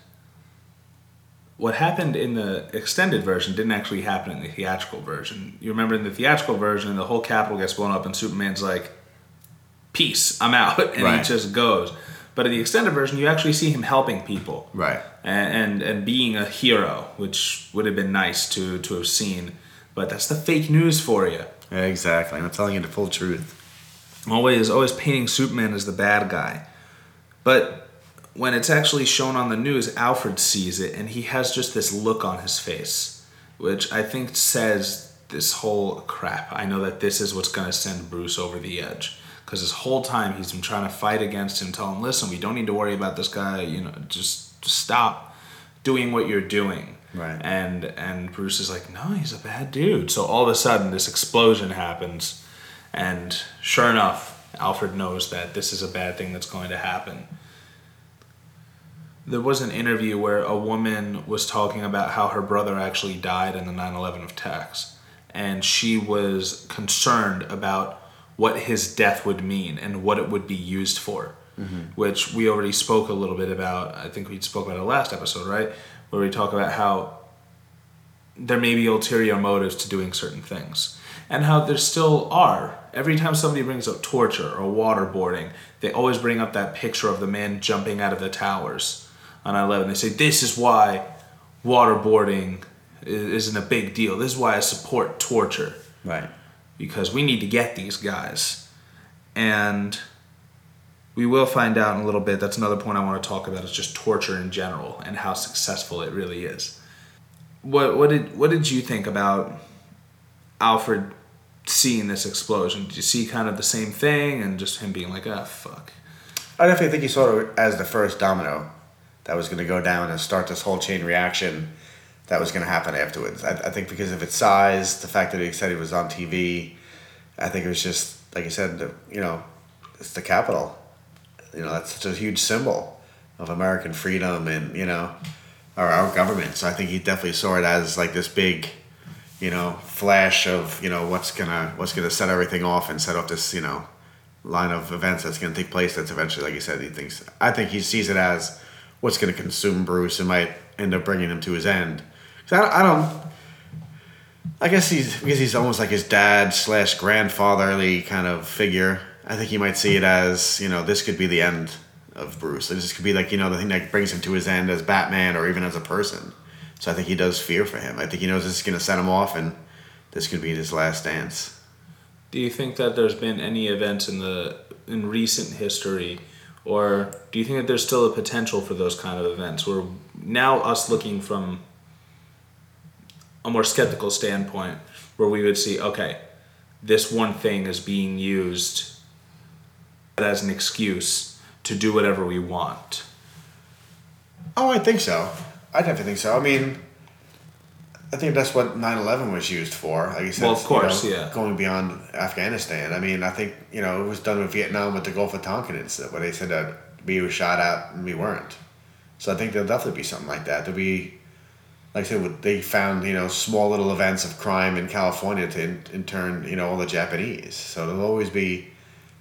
what happened in the extended version didn't actually happen in the theatrical version. You remember in the theatrical version, the whole Capitol gets blown up, and Superman's like, "Peace, I'm out," and Right. he just goes. But in the extended version, you actually see him helping people Right. and, and and being a hero, which would have been nice to to have seen. But that's the fake news for you. Exactly. I'm telling you the full truth. I'm always always painting Superman as the bad guy. But when it's actually shown on the news, Alfred sees it and he has just this look on his face, which I think says this whole crap. I know that this is what's going to send Bruce over the edge. Because this whole time he's been trying to fight against him, tell him, listen, we don't need to worry about this guy, you know, just, just stop doing what you're doing. Right. And and Bruce is like, no, he's a bad dude. So all of a sudden this explosion happens and sure enough, Alfred knows that this is a bad thing that's going to happen. There was an interview where a woman was talking about how her brother actually died in the 9 11 attacks. And she was concerned about what his death would mean and what it would be used for. Mm-hmm. Which we already spoke a little bit about. I think we spoke about it last episode, right? Where we talk about how there may be ulterior motives to doing certain things, and how there still are. Every time somebody brings up torture or waterboarding, they always bring up that picture of the man jumping out of the towers on 9/11. They say this is why waterboarding isn't a big deal. This is why I support torture Right. because we need to get these guys. And we will find out in a little bit. That's another point I want to talk about is just torture in general and how successful it really is. What what did what did you think about Alfred seeing this explosion? Did you see kind of the same thing and just him being like, ah, fuck. I definitely think he saw it as the first domino that was going to go down and start this whole chain reaction that was going to happen afterwards. I, I think because of its size, the fact that he said he was on TV, I think it was just like I said, the, you know, it's the Capitol. You know, that's such a huge symbol of American freedom and you know, our, our government. So I think he definitely saw it as like this big, you know, flash of you know what's gonna what's gonna set everything off and set off this you know line of events that's going to take place that's eventually like you said he thinks i think he sees it as what's going to consume bruce and might end up bringing him to his end. 'Cause I, I don't i guess he's because he's almost like his dad slash grandfatherly kind of figure. I think he might see it as you know this could be the end of bruce. This could be like you know the thing that brings him to his end as batman or even as a person. So i think he does fear for him. I think he knows this is going to set him off and this could be his last dance. Do you think that there's been any events in the in recent history, or do you think that there's still a potential for those kind of events? Where now us looking from a more skeptical standpoint, where we would see, okay, this one thing is being used as an excuse to do whatever we want. Oh, I think so. I definitely think so. I mean, I think that's what 9-11 was used for. Like you said, Well, of you know, yeah. Going beyond Afghanistan. I mean, I think, you know, it was done with Vietnam with the Gulf of Tonkin incident uh, where they said that we were shot at and we weren't. So I think there'll definitely be something like that. There'll be, like I said, they found, you know, small little events of crime in California to in, in turn, you know, all the Japanese. So there'll always be,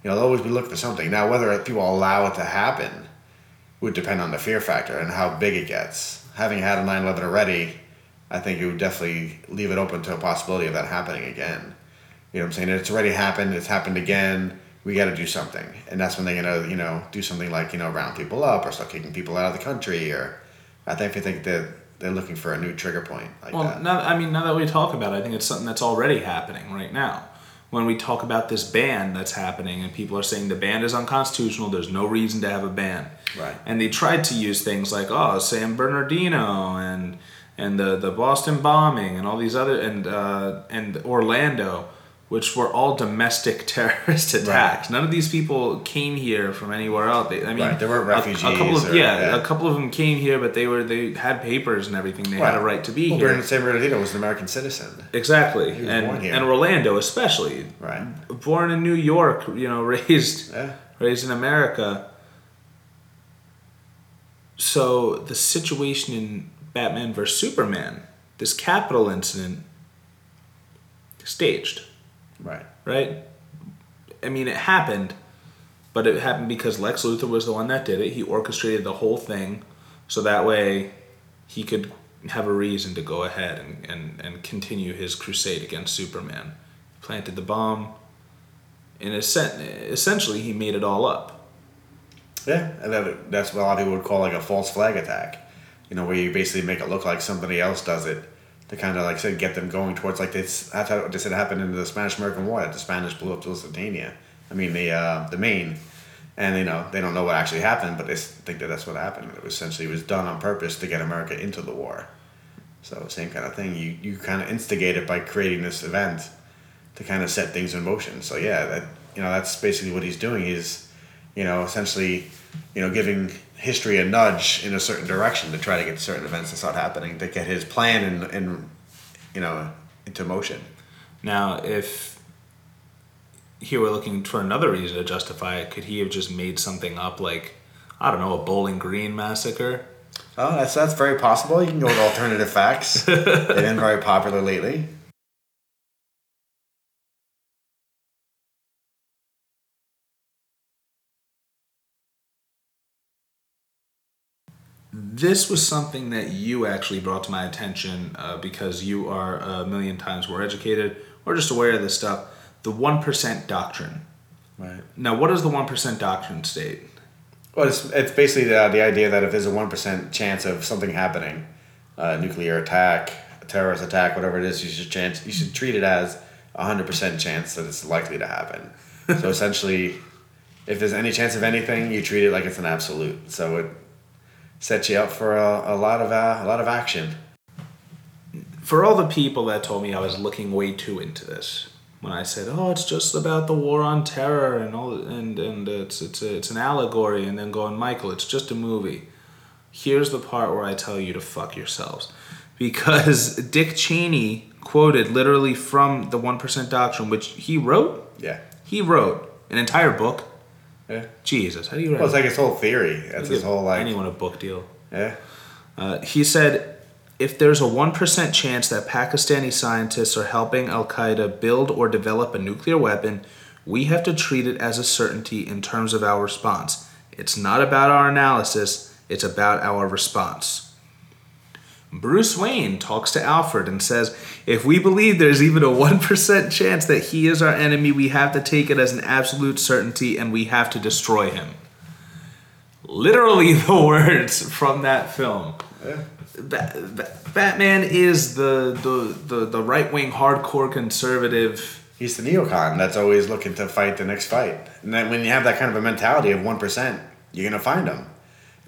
you know, they'll always be looking for something. Now, whether people allow it to happen would depend on the fear factor and how big it gets. Having had a 9 11 already, I think it would definitely leave it open to a possibility of that happening again. You know what I'm saying? It's already happened, it's happened again, we got to do something. And that's when they're to, you know, do something like, you know, round people up or start kicking people out of the country or I think I think that they're looking for a new trigger point like Well, that. now I mean, now that we talk about it, I think it's something that's already happening right now. When we talk about this ban that's happening, and people are saying the ban is unconstitutional, there's no reason to have a ban. Right. And they tried to use things like oh San Bernardino and and the the Boston bombing and all these other and uh, and Orlando, which were all domestic terrorist attacks. None of these people came here from anywhere else. They, I mean, Right, they weren't a- A, refugees couple of or- yeah, yeah. a couple of them came here, but they were they had papers and everything. They had a right to be well, here. Bernard San Bernardino was an American citizen. Exactly, and born here. and Orlando especially. Right. Born in New York, you know, raised Yeah. raised in America. So the situation in Batman vs Superman, this Capitol incident, staged, Right. right? I mean, it happened, but it happened because Lex Luthor was the one that did it. He orchestrated the whole thing, so that way he could have a reason to go ahead and, and, and continue his crusade against Superman. Planted the bomb, and essentially he made it all up. Yeah, and that, that's what a lot of people would call like a false flag attack. You know, where you basically make it look like somebody else does it to kind of like say get them going towards like this. That's how this had happened in the Spanish American War. that The Spanish blew up Lusitania. I mean the uh, the Maine, and you know they don't know what actually happened, but they think that that's what happened. It was essentially it was done on purpose to get America into the war. So same kind of thing. You you kind of instigate it by creating this event to kind of set things in motion. So yeah, that you know that's basically what he's doing. He's you know essentially you know giving history a nudge in a certain direction to try to get certain events to start happening to get his plan in in you know into motion. Now, if he were looking for another reason to justify it, could he have just made something up like, I don't know, a Bowling Green massacre? Oh, that's that's very possible. You can go with alternative facts. They've been very popular lately. This was something that you actually brought to my attention uh, because you are a million times more educated or just aware of this stuff. The one percent doctrine. Right. Now, what does the one percent doctrine state? Well, it's, it's basically the, the idea that if there's a 1% chance of something happening, a nuclear attack, a terrorist attack, whatever it is, you should chance you should treat it as a 100% chance that it's likely to happen. so essentially, if there's any chance of anything, you treat it like it's an absolute. So it sets you up for a, a lot of uh, a lot of action. For all the people that told me I was looking way too into this, when I said, "Oh, it's just about the war on terror and all, and and it's it's a, it's an allegory," and then going, "Michael, it's just a movie." Here's the part where I tell you to fuck yourselves, because Dick Cheney quoted literally from the One Percent Doctrine, which he wrote. Yeah. He wrote an entire book. Yeah. Jesus, how do you? Well, it's like his whole theory. That's his whole like. anyone a book deal. Yeah. Uh, he said, if there's a 1% chance that Pakistani scientists are helping Al Qaeda build or develop a nuclear weapon, we have to treat it as a certainty in terms of our response. It's not about our analysis, it's about our response. Bruce Wayne talks to Alfred and says, If we believe there's even a 1% chance that he is our enemy, we have to take it as an absolute certainty and we have to destroy him. Literally, the words from that film. Yeah. Ba- Ba- Batman is the the, the, the right wing hardcore conservative. He's the neocon that's always looking to fight the next fight. And then when you have that kind of a mentality of 1%, you're going to find him.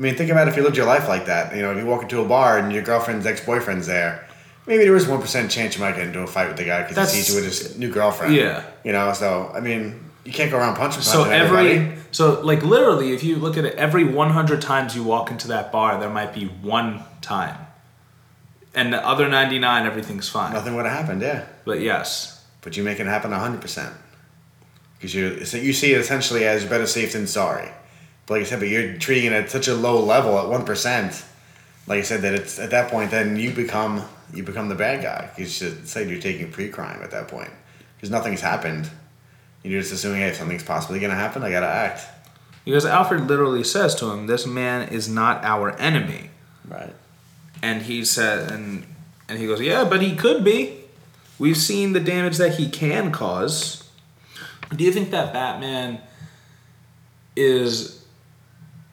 I mean, think about if you lived your life like that. You know, if you walk into a bar and your girlfriend's ex boyfriend's there, maybe there is 1% chance you might get into a fight with the guy because he sees you with his new girlfriend. Yeah. You know, so, I mean, you can't go around punching So every everybody. so like literally, if you look at it, every 100 times you walk into that bar, there might be one time, and the other 99, everything's fine. Nothing would have happened, yeah. But yes, But you make it happen 100%. Because you you see it essentially as better safe than sorry. But like I said, but you're treating it at such a low level at 1%. Like I said, that it's at that point, then you become you become the bad guy. You should say you're taking pre-crime at that point. Because nothing's happened. You're just assuming, hey, if something's possibly going to happen, I got to act. because Alfred literally says to him, "This man is not our enemy." Right. And he said, and and he goes, yeah, but he could be. We've seen the damage that he can cause. Do you think that Batman is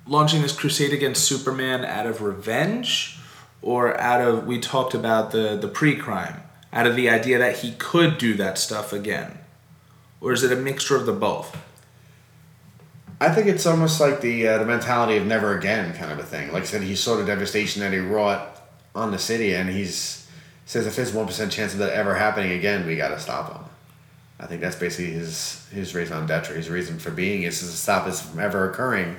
launching this crusade against Superman out of revenge, or out of we talked about the the pre-crime, out of the idea that he could do that stuff again, or is it a mixture of the both? I think it's almost like the uh, the mentality of never again kind of a thing. Like I said, he saw the devastation that he wrought on the city, and he's says if there's one percent chance of that ever happening again, we got to stop him. I think that's basically his his raison d'etre. His reason for being is to stop this from ever occurring,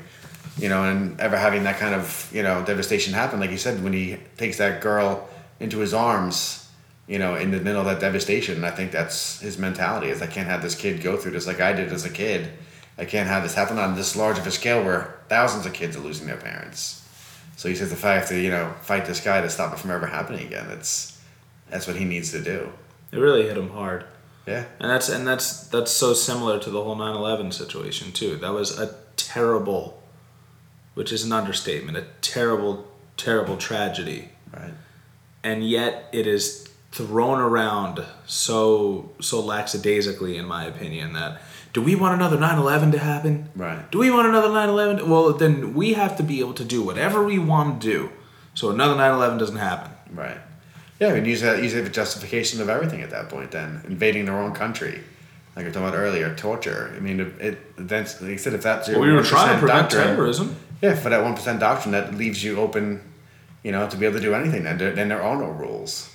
you know, and ever having that kind of you know devastation happen. Like you said, when he takes that girl into his arms, you know, in the middle of that devastation, I think that's his mentality. Is I can't have this kid go through this like I did as a kid. I can't have this happen on this large of a scale where thousands of kids are losing their parents. So he says if I have to, you know, fight this guy to stop it from ever happening again, that's that's what he needs to do. It really hit him hard. Yeah. And that's and that's that's so similar to the whole 9/11 situation too. That was a terrible, which is an understatement, a terrible, terrible tragedy. Right. And yet it is thrown around so so lackadaisically, in my opinion. That do we want another 9/11 to happen? Right. Do we want another 9/11? Well, then we have to be able to do whatever we want to do, so another 9/11 doesn't happen. Right. Yeah, I mean, use that use it for justification of everything at that point. Then invading their own country, like we talked about earlier, torture. I mean, it, it then like I said, if that's your we were trying to prevent doctrine- terrorism. Yeah, for that one percent doctrine, that leaves you open, you know, to be able to do anything. Then there, then there are no rules.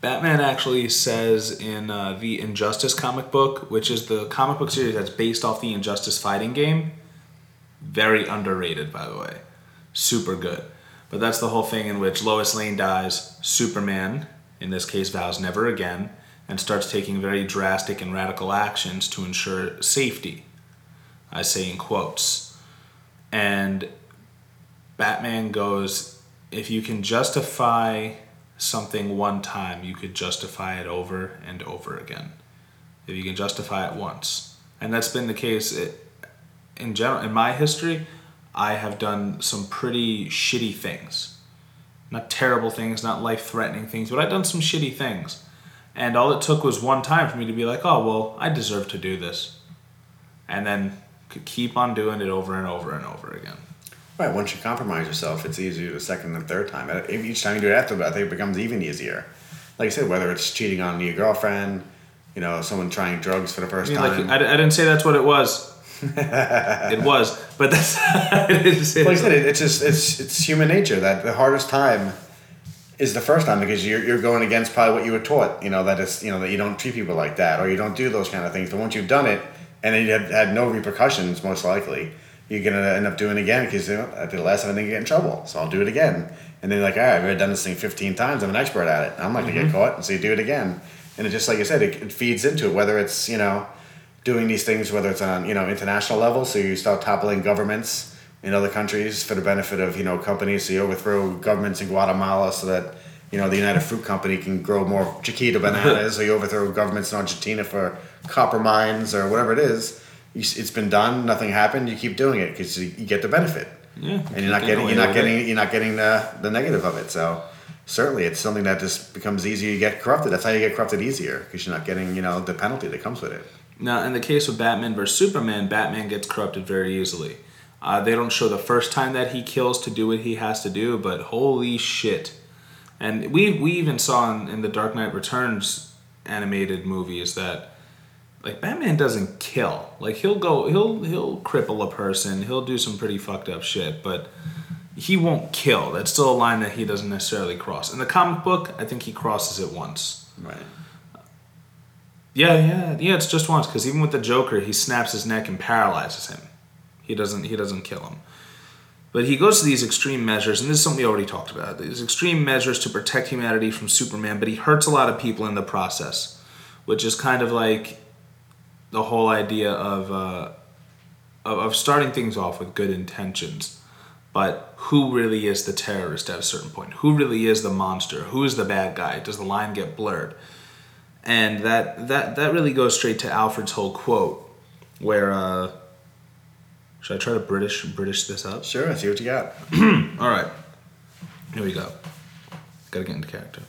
Batman actually says in uh, the Injustice comic book, which is the comic book series that's based off the Injustice fighting game, very underrated, by the way. Super good. But that's the whole thing in which Lois Lane dies, Superman, in this case, vows never again, and starts taking very drastic and radical actions to ensure safety. I say in quotes. And Batman goes, if you can justify something one time, you could justify it over and over again. If you can justify it once. And that's been the case i- in general. In my history, I have done some pretty shitty things. not terrible things, not life threatening things, but I've done some shitty things. And all it took was one time for me to be like, oh, well, I deserve to do this. And then could keep on doing it over and over and over again. Right. Once you compromise yourself, it's easier the second and third time. Each time you do it after that, I think it becomes even easier. Like I said, whether it's cheating on your girlfriend, you know, someone trying drugs for the first I mean, time. like, I, I didn't say that's what it was. it was, but that's. I didn't like I said, it, it's just it's it's human nature that the hardest time is the first time because you're, you're going against probably what you were taught. You know that it's you know that you don't treat people like that or you don't do those kind of things. But once you've done it and then you had, had no repercussions, most likely you're gonna end up doing it again because you know, I did it last time I didn't get in trouble, so I'll do it again. And then you're like, all right, I've already done this thing 15 times. I'm an expert at it. I'm not gonna get mm-hmm. caught. And so you do it again, and it just like you said, it, it feeds into it. Whether it's you know doing these things, whether it's on you know international level, so you start toppling governments in other countries for the benefit of you know companies. So you overthrow governments in Guatemala so that you know the United Fruit Company can grow more Chiquita bananas, or you overthrow governments in Argentina for copper mines or whatever it is. You, it's been done. Nothing happened. You keep doing it because you, you get the benefit, Yeah, and you're not getting you're not getting you're not getting the the negative of it. So. Certainly, it's something that just becomes easier. You get corrupted. That's how you get corrupted easier because you're not getting, you know, the penalty that comes with it. Now, in the case of Batman versus Superman, Batman gets corrupted very easily. Uh, they don't show the first time that he kills to do what he has to do, but holy shit! And we we even saw in, in the Dark Knight Returns animated movies that like Batman doesn't kill. Like he'll go he'll he'll cripple a person, he'll do some pretty fucked up shit, but he won't kill. That's still a line that he doesn't necessarily cross. In the comic book, I think he crosses it once. Right. Yeah, yeah, yeah. It's just once because even with the Joker, he snaps his neck and paralyzes him. He doesn't. He doesn't kill him. But he goes to these extreme measures, and this is something we already talked about. These extreme measures to protect humanity from Superman, but he hurts a lot of people in the process, which is kind of like the whole idea of uh, of, starting things off with good intentions. But who really is the terrorist at a certain point? Who really is the monster? Who is the bad guy? Does the line get blurred? and that that that really goes straight to Alfred's whole quote, where uh, should I try to British British this up? Sure. I see what you got. All right, here we go. Gotta get into character.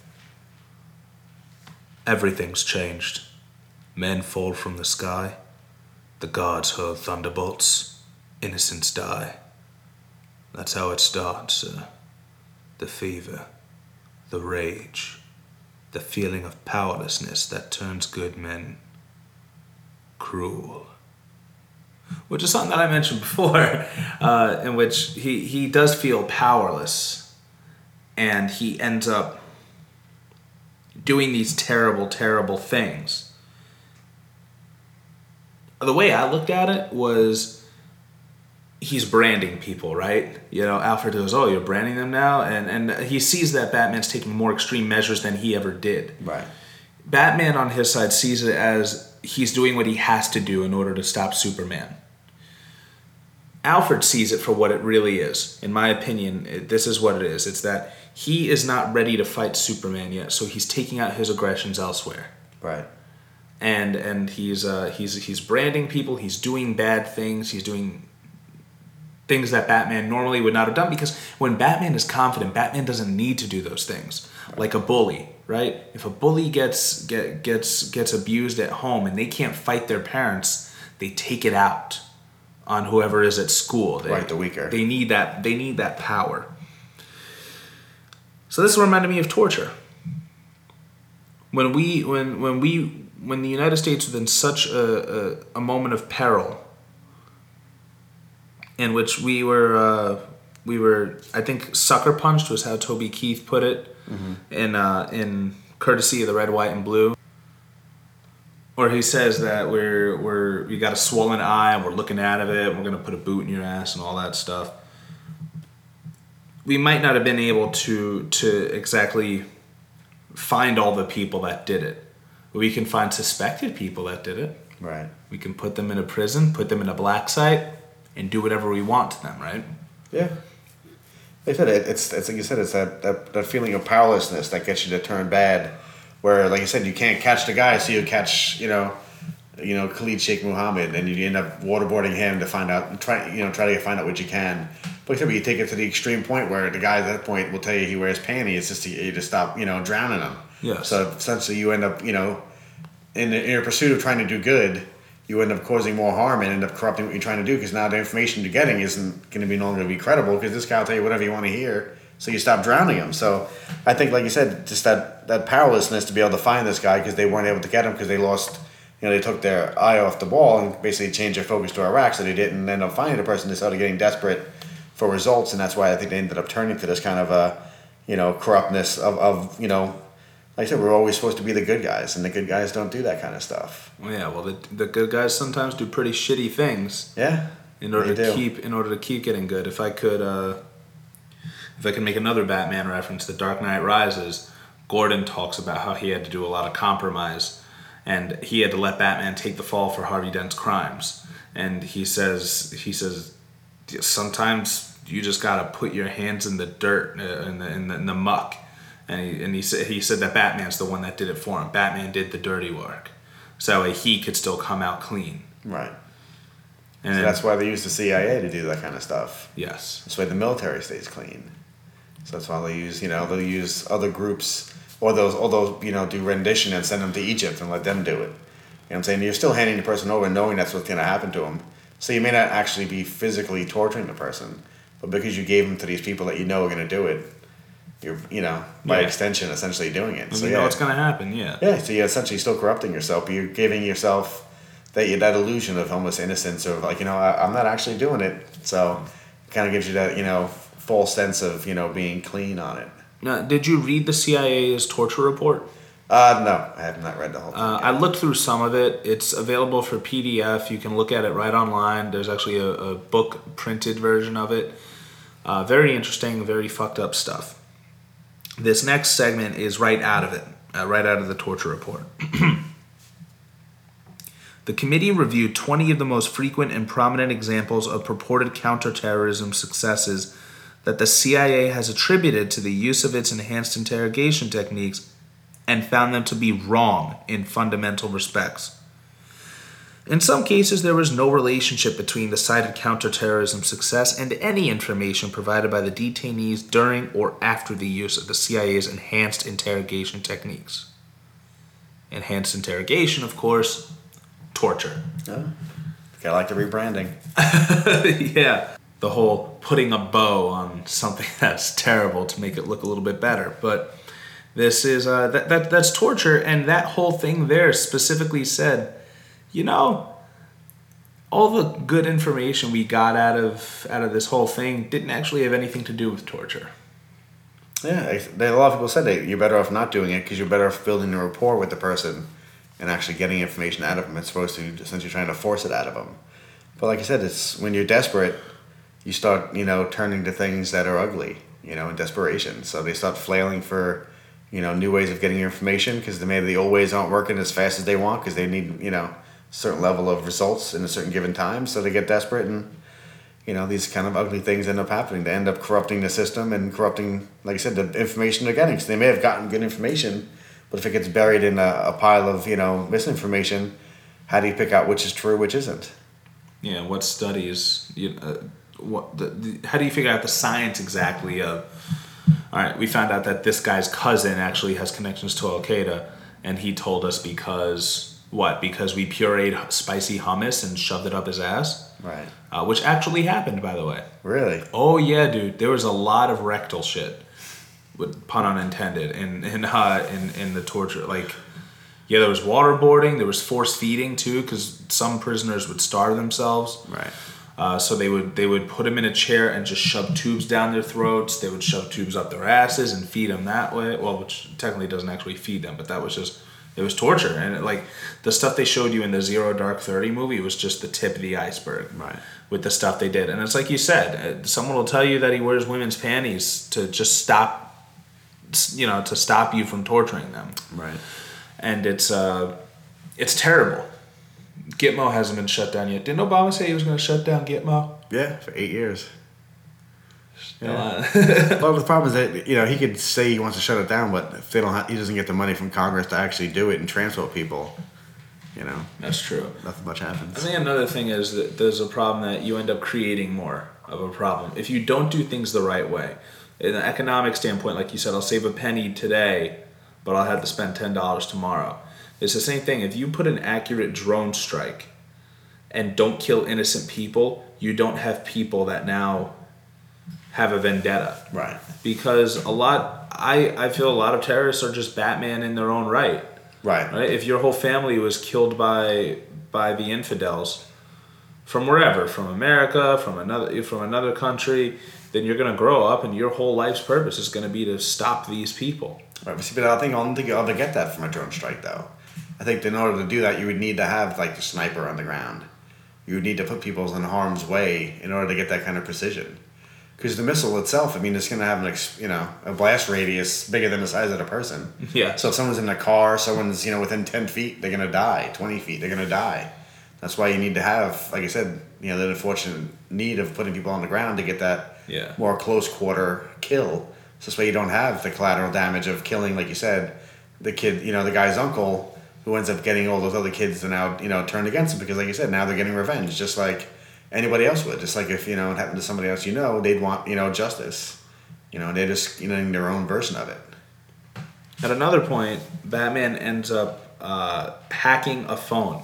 Everything's changed. Men fall from the sky. The gods hurl thunderbolts. Innocents die. That's how it starts, sir. The fever, the rage, the feeling of powerlessness that turns good men cruel. Which is something that I mentioned before, uh, in which he, he does feel powerless and he ends up doing these terrible, terrible things. The way I looked at it was he's branding people, right? You know, Alfred goes, "Oh, you're branding them now," and and he sees that Batman's taking more extreme measures than he ever did. Right. Batman on his side sees it as he's doing what he has to do in order to stop Superman. Alfred sees it for what it really is. In my opinion, it, this is what it is. It's that he is not ready to fight Superman yet, so he's taking out his aggressions elsewhere Right. and and he's uh, he's he's branding people. He's doing bad things. He's doing things that Batman normally would not have done because when Batman is confident, Batman doesn't need to do those things. Like a bully, right? If a bully gets get, gets gets abused at home and they can't fight their parents, they take it out on whoever is at school. They, Right, the weaker. They need that. They need that power. So this reminded me of torture when we when when we when the United States was in such a, a, a moment of peril in which we were uh, we were I think sucker punched was how Toby Keith put it in uh, in courtesy of the red white and blue where he says that we're we're you got a swollen eye and we're looking out of it and we're gonna put a boot in your ass and all that stuff we might not have been able to to exactly find all the people that did it. We can find suspected people that did it. Right. We can put them in a prison, put them in a black site, and do whatever we want to them, right? Yeah. They said, it, it's, it's like you said, it's that, that, that feeling of powerlessness that gets you to turn bad. Where, like you said, you can't catch the guy, so you catch, you know, you know, Khalid Sheikh Mohammed, and you end up waterboarding him to find out, try, you know, try to find out what you can. But you take it to the extreme point where the guy at that point will tell you he wears panties it's just to to stop, you know, drowning him. Yes. So essentially, you end up, you know, in, in your pursuit of trying to do good, you end up causing more harm and end up corrupting what you're trying to do because now the information you're getting isn't going to be no longer be credible because this guy will tell you whatever you want to hear. So you stop drowning them. So I think, like you said, just that that powerlessness to be able to find this guy because they weren't able to get him because they lost. You know, they took their eye off the ball and basically changed their focus to Iraq, so they didn't end up finding the person. They started getting desperate for results, and that's why I think they ended up turning to this kind of a, you know, corruptness of, of you know, like I said, we're always supposed to be the good guys, and the good guys don't do that kind of stuff. Yeah, well, the, the good guys sometimes do pretty shitty things Yeah. in order to keep in order to keep getting good. If I could, uh, if I could make another Batman reference, The Dark Knight Rises, Gordon talks about how he had to do a lot of compromise, and he had to let Batman take the fall for Harvey Dent's crimes. And he says, he says, sometimes you just gotta put your hands in the dirt, uh, in the in the, in the muck. And he, and he said he said that Batman's the one that did it for him. Batman did the dirty work, so that way he could still come out clean. Right. And So that's why they use the CIA to do that kind of stuff. yes, That's why the military stays clean. So that's why they use, you know, they'll use other groups or those, or those, you know, do rendition and send them to Egypt and let them do it. You know what I'm saying? You're still handing the person over knowing that's what's going to happen to them. So you may not actually be physically torturing the person, but because you gave them to these people that you know are going to do it, you're, you know, by Yeah. extension, essentially doing it. and so yeah, know it's gonna happen. Yeah. yeah. So you're essentially still corrupting yourself, but you're giving yourself that that illusion of almost innocence, of like, you know, I, I'm not actually doing it. So it kind of gives you that, you know, false sense of, you know, being clean on it. Now, did you read the CIA's torture report? Uh, no, I have not read the whole thing. Uh, I looked through some of it. It's available for PDF. You can look at it right online. There's actually a, a book printed version of it. Uh, very interesting, very fucked up stuff. This next segment is right out of it, uh, right out of the torture report. the committee reviewed 20 of the most frequent and prominent examples of purported counterterrorism successes that the CIA has attributed to the use of its enhanced interrogation techniques and found them to be wrong in fundamental respects. In some cases, there was no relationship between the cited counterterrorism success and any information provided by the detainees during or after the use of the CIA's enhanced interrogation techniques. Enhanced interrogation, of course, torture. Oh. Yeah. I like the rebranding. yeah. The whole putting a bow on something that's terrible to make it look a little bit better. But this is uh, that, that that's torture, and that whole thing there specifically said, you know, all the good information we got out of out of this whole thing didn't actually have anything to do with torture. Yeah, a lot of people said that you're better off not doing it because you're better off building a rapport with the person and actually getting information out of them as opposed to since you're trying to force it out of them. But like I said, it's when you're desperate, you start, you know, turning to things that are ugly, you know, in desperation. So they start flailing for, you know, new ways of getting information because maybe the old ways aren't working as fast as they want because they need, you know, certain level of results in a certain given time. So they get desperate and you know, these kind of ugly things end up happening. They end up corrupting the system and corrupting, like I said, the information they're getting. So they may have gotten good information, but if it gets buried in a, a pile of, you know, misinformation, how do you pick out which is true, which isn't? Yeah, what studies? You, uh, what? The, the, how do you figure out the science exactly of? All right, we found out that this guy's cousin actually has connections to Al Qaeda, and he told us because what? Because we pureed spicy hummus and shoved it up his ass, Right. uh, which actually happened, by the way. Really? Oh yeah, dude. There was a lot of rectal shit, with pun unintended, in in uh, in in the torture. Like, yeah, there was waterboarding. There was force feeding too, because some prisoners would starve themselves. Right. Uh, so they would they would put them in a chair and just shove tubes down their throats. They would shove tubes up their asses and feed them that way. Well, which technically doesn't actually feed them, but that was just it was torture. And it, like the stuff they showed you in the Zero Dark Thirty movie was just the tip of the iceberg. Right. With the stuff they did, and it's like you said, uh, someone will tell you that he wears women's panties to just stop, you know, to stop you from torturing them Right. and it's uh, it's terrible. Gitmo hasn't been shut down yet. Didn't Obama say he was going to shut down Gitmo? Yeah, for eight years. Uh, well, the problem is that you know he could say he wants to shut it down, but if they don't, have, he doesn't get the money from Congress to actually do it and transport people. You know, That's true. nothing much happens. I think another thing is that there's a problem that you end up creating more of a problem. If you don't do things the right way, in an economic standpoint, like you said, I'll save a penny today, but I'll have to spend ten dollars tomorrow. It's the same thing. If you put an accurate drone strike and don't kill innocent people, you don't have people that now have a vendetta. Right. Because a lot, I, I feel a lot of terrorists are just Batman in their own right. Right. Right? If your whole family was killed by by the infidels from wherever, from America, from another from another country, then you're gonna grow up and your whole life's purpose is gonna be to stop these people. Right, but I think I don't think you'll ever get that from a drone strike, though. I think in order to do that, you would need to have like the sniper on the ground. You would need to put people in harm's way in order to get that kind of precision. Because the missile itself, I mean, it's going to have an ex, you know a blast radius bigger than the size of the person. Yeah. So if someone's in a car, someone's you know within ten feet, they're going to die. Twenty feet, they're going to die. That's why you need to have, like I said, you know, the unfortunate need of putting people on the ground to get that Yeah. more close quarter kill. So this way you don't have the collateral damage of killing, like you said, the kid, you know, the guy's uncle who ends up getting all those other kids to now, you know, turned against him because, like you said, now they're getting revenge, just like anybody else would. Just like if you know it happened to somebody else, you know, they'd want you know justice. You know, they're just you know their own version of it. At another point, Batman ends up uh, hacking a phone.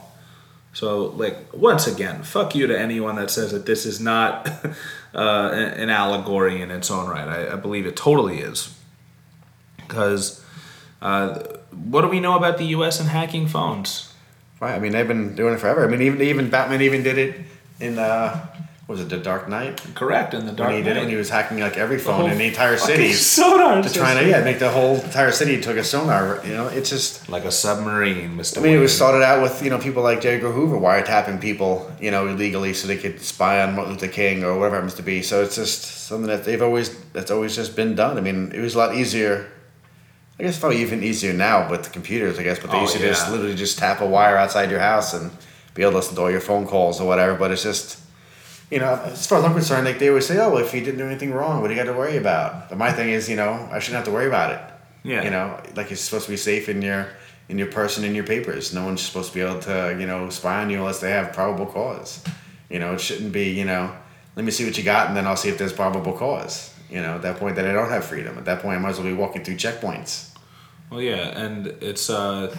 So, like, once again, fuck you to anyone that says that this is not uh, an an allegory in its own right. I, I believe it totally is. Because uh, what do we know about the U.S. and hacking phones? Right. I mean, they've been doing it forever. I mean, even even Batman even did it in uh, was it the Dark Knight? Correct, in the Dark when he did it, when he was hacking like every phone whole in the entire city. sonar to try to yeah make the whole entire city took a sonar. You know, it's just. Like a submarine, Mr. I mean, it was started out with you know people like J. Edgar Hoover wiretapping people you know illegally so they could spy on Martin Luther King or whatever it happens to be. So it's just something that they've always that's always just been done. I mean, it was a lot easier. I guess probably even easier now with the computers. I guess, but they Oh, used to just literally just tap a wire outside your house and be able to listen to all your phone calls or whatever. But it's just. You know, as far as I'm concerned, like they always say, "Oh, well, if he didn't do anything wrong, what do you got to worry about?" But my thing is, you know, I shouldn't have to worry about it. Yeah. You know, like it's supposed to be safe in your in your person in your papers. No one's supposed to be able to, you know, spy on you unless they have probable cause. You know, it shouldn't be, you know, let me see what you got and then I'll see if there's probable cause. You know, at that point then I don't have freedom. At that point I might as well be walking through checkpoints. Well, yeah, and it's uh,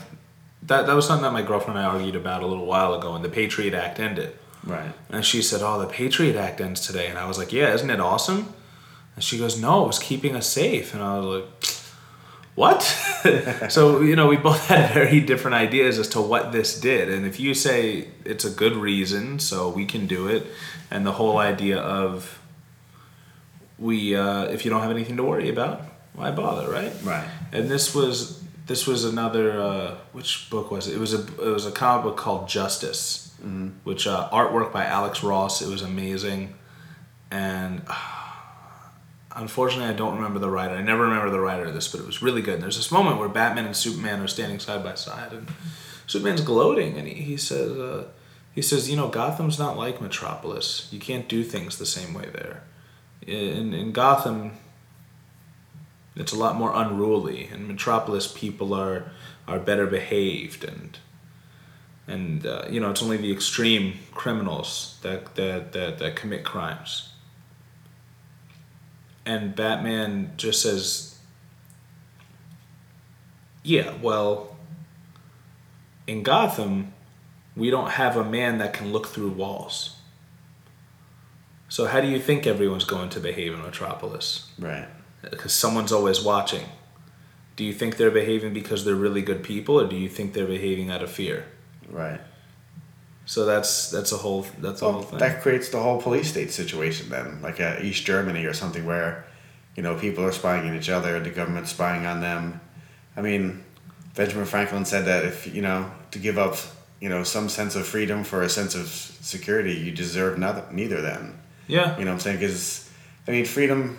that that was something that my girlfriend and I argued about a little while ago, and the Patriot Act ended. Right. And she said, "Oh, the Patriot Act ends today," and I was like, "Yeah, isn't it awesome?" And she goes, "No, it was keeping us safe," and I was like, "What?" so you know, we both had very different ideas as to what this did, and if you say it's a good reason, so we can do it, and the whole idea of we, uh, if you don't have anything to worry about, why bother, right? Right. and this was this was another uh, which book was it? It was a it was a comic book called Justice, which uh, artwork by Alex Ross. It was amazing, and unfortunately, I don't remember the writer. I never remember the writer of this, but it was really good. And there's this moment where Batman and Superman are standing side by side, and Superman's gloating, and he, he says. Uh, he says, you know, Gotham's not like Metropolis. You can't do things the same way there. In, in Gotham, it's a lot more unruly. In Metropolis, people are are better behaved, and and uh, you know it's only the extreme criminals that that that, that commit crimes. And Batman just says, "Yeah, well, in Gotham, we don't have a man that can look through walls." So how do you think everyone's going to behave in Metropolis? Right. Because someone's always watching. Do you think they're behaving because they're really good people, or do you think they're behaving out of fear? Right. So that's that's a whole that's a whole thing. that creates the whole police state situation then, like uh, East Germany or something where, you know, people are spying on each other, the government's spying on them. I mean, Benjamin Franklin said that if, you know, to give up, you know, some sense of freedom for a sense of security, you deserve neither, neither then. yeah, You know what I'm saying? Because, I mean, freedom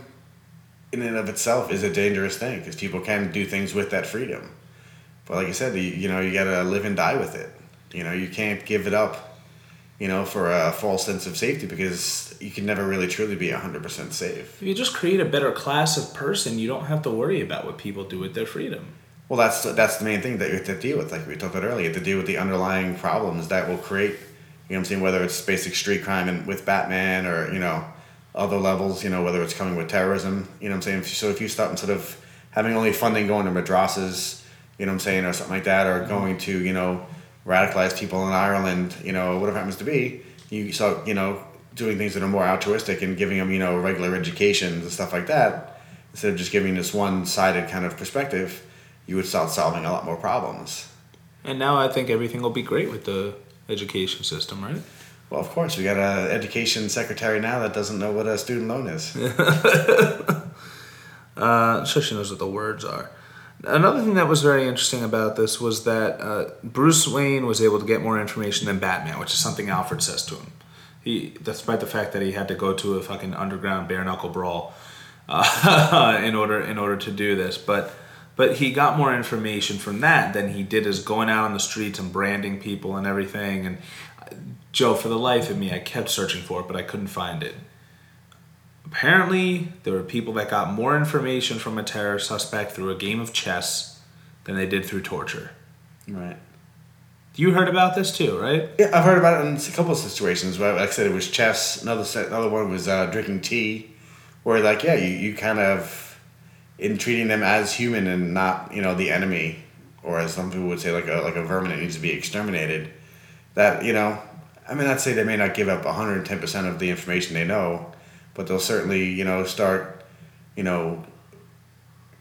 in and of itself is a dangerous thing because people can do things with that freedom. But like I said, you, you know, you got to live and die with it. You know, you can't give it up, you know, for a false sense of safety because you can never really truly be 100% safe. if you just create a better class of person, you don't have to worry about what people do with their freedom. Well, that's that's the main thing that you have to deal with. Like we talked about earlier, you have to deal with the underlying problems that will create. You know what I'm saying? Whether it's basic street crime and with Batman or you know, other levels. You know, whether it's coming with terrorism. You know what I'm saying. So if you start instead of having only funding going to madrasas, you know what I'm saying, or something like that, or going to you know radicalize people in Ireland, you know, whatever happens to be, you start you know doing things that are more altruistic and giving them you know regular education and stuff like that instead of just giving this one-sided kind of perspective, you would start solving a lot more problems. And now I think everything will be great with the education system, right? Well, of course, we got an education secretary now that doesn't know what a student loan is. uh, she knows what the words are. Another thing that was very interesting about this was that uh, Bruce Wayne was able to get more information than Batman, which is something Alfred says to him. He, despite the fact that he had to go to a fucking underground bare knuckle brawl uh, in order in order to do this, but but he got more information from that than he did as going out on the streets and branding people and everything. And Joe, for the life of me, I kept searching for it, but I couldn't find it. Apparently, there were people that got more information from a terror suspect through a game of chess than they did through torture. Right. You heard about this too, right? Yeah, I've heard about it in a couple of situations. Where, like I said, it was chess. Another another one was uh, drinking tea, where like yeah, you, you kind of in treating them as human and not you know the enemy, or as some people would say like a like a vermin that needs to be exterminated. That you know, I mean, I'd say they may not give up one hundred and ten percent of the information they know, but they'll certainly you know start, you know,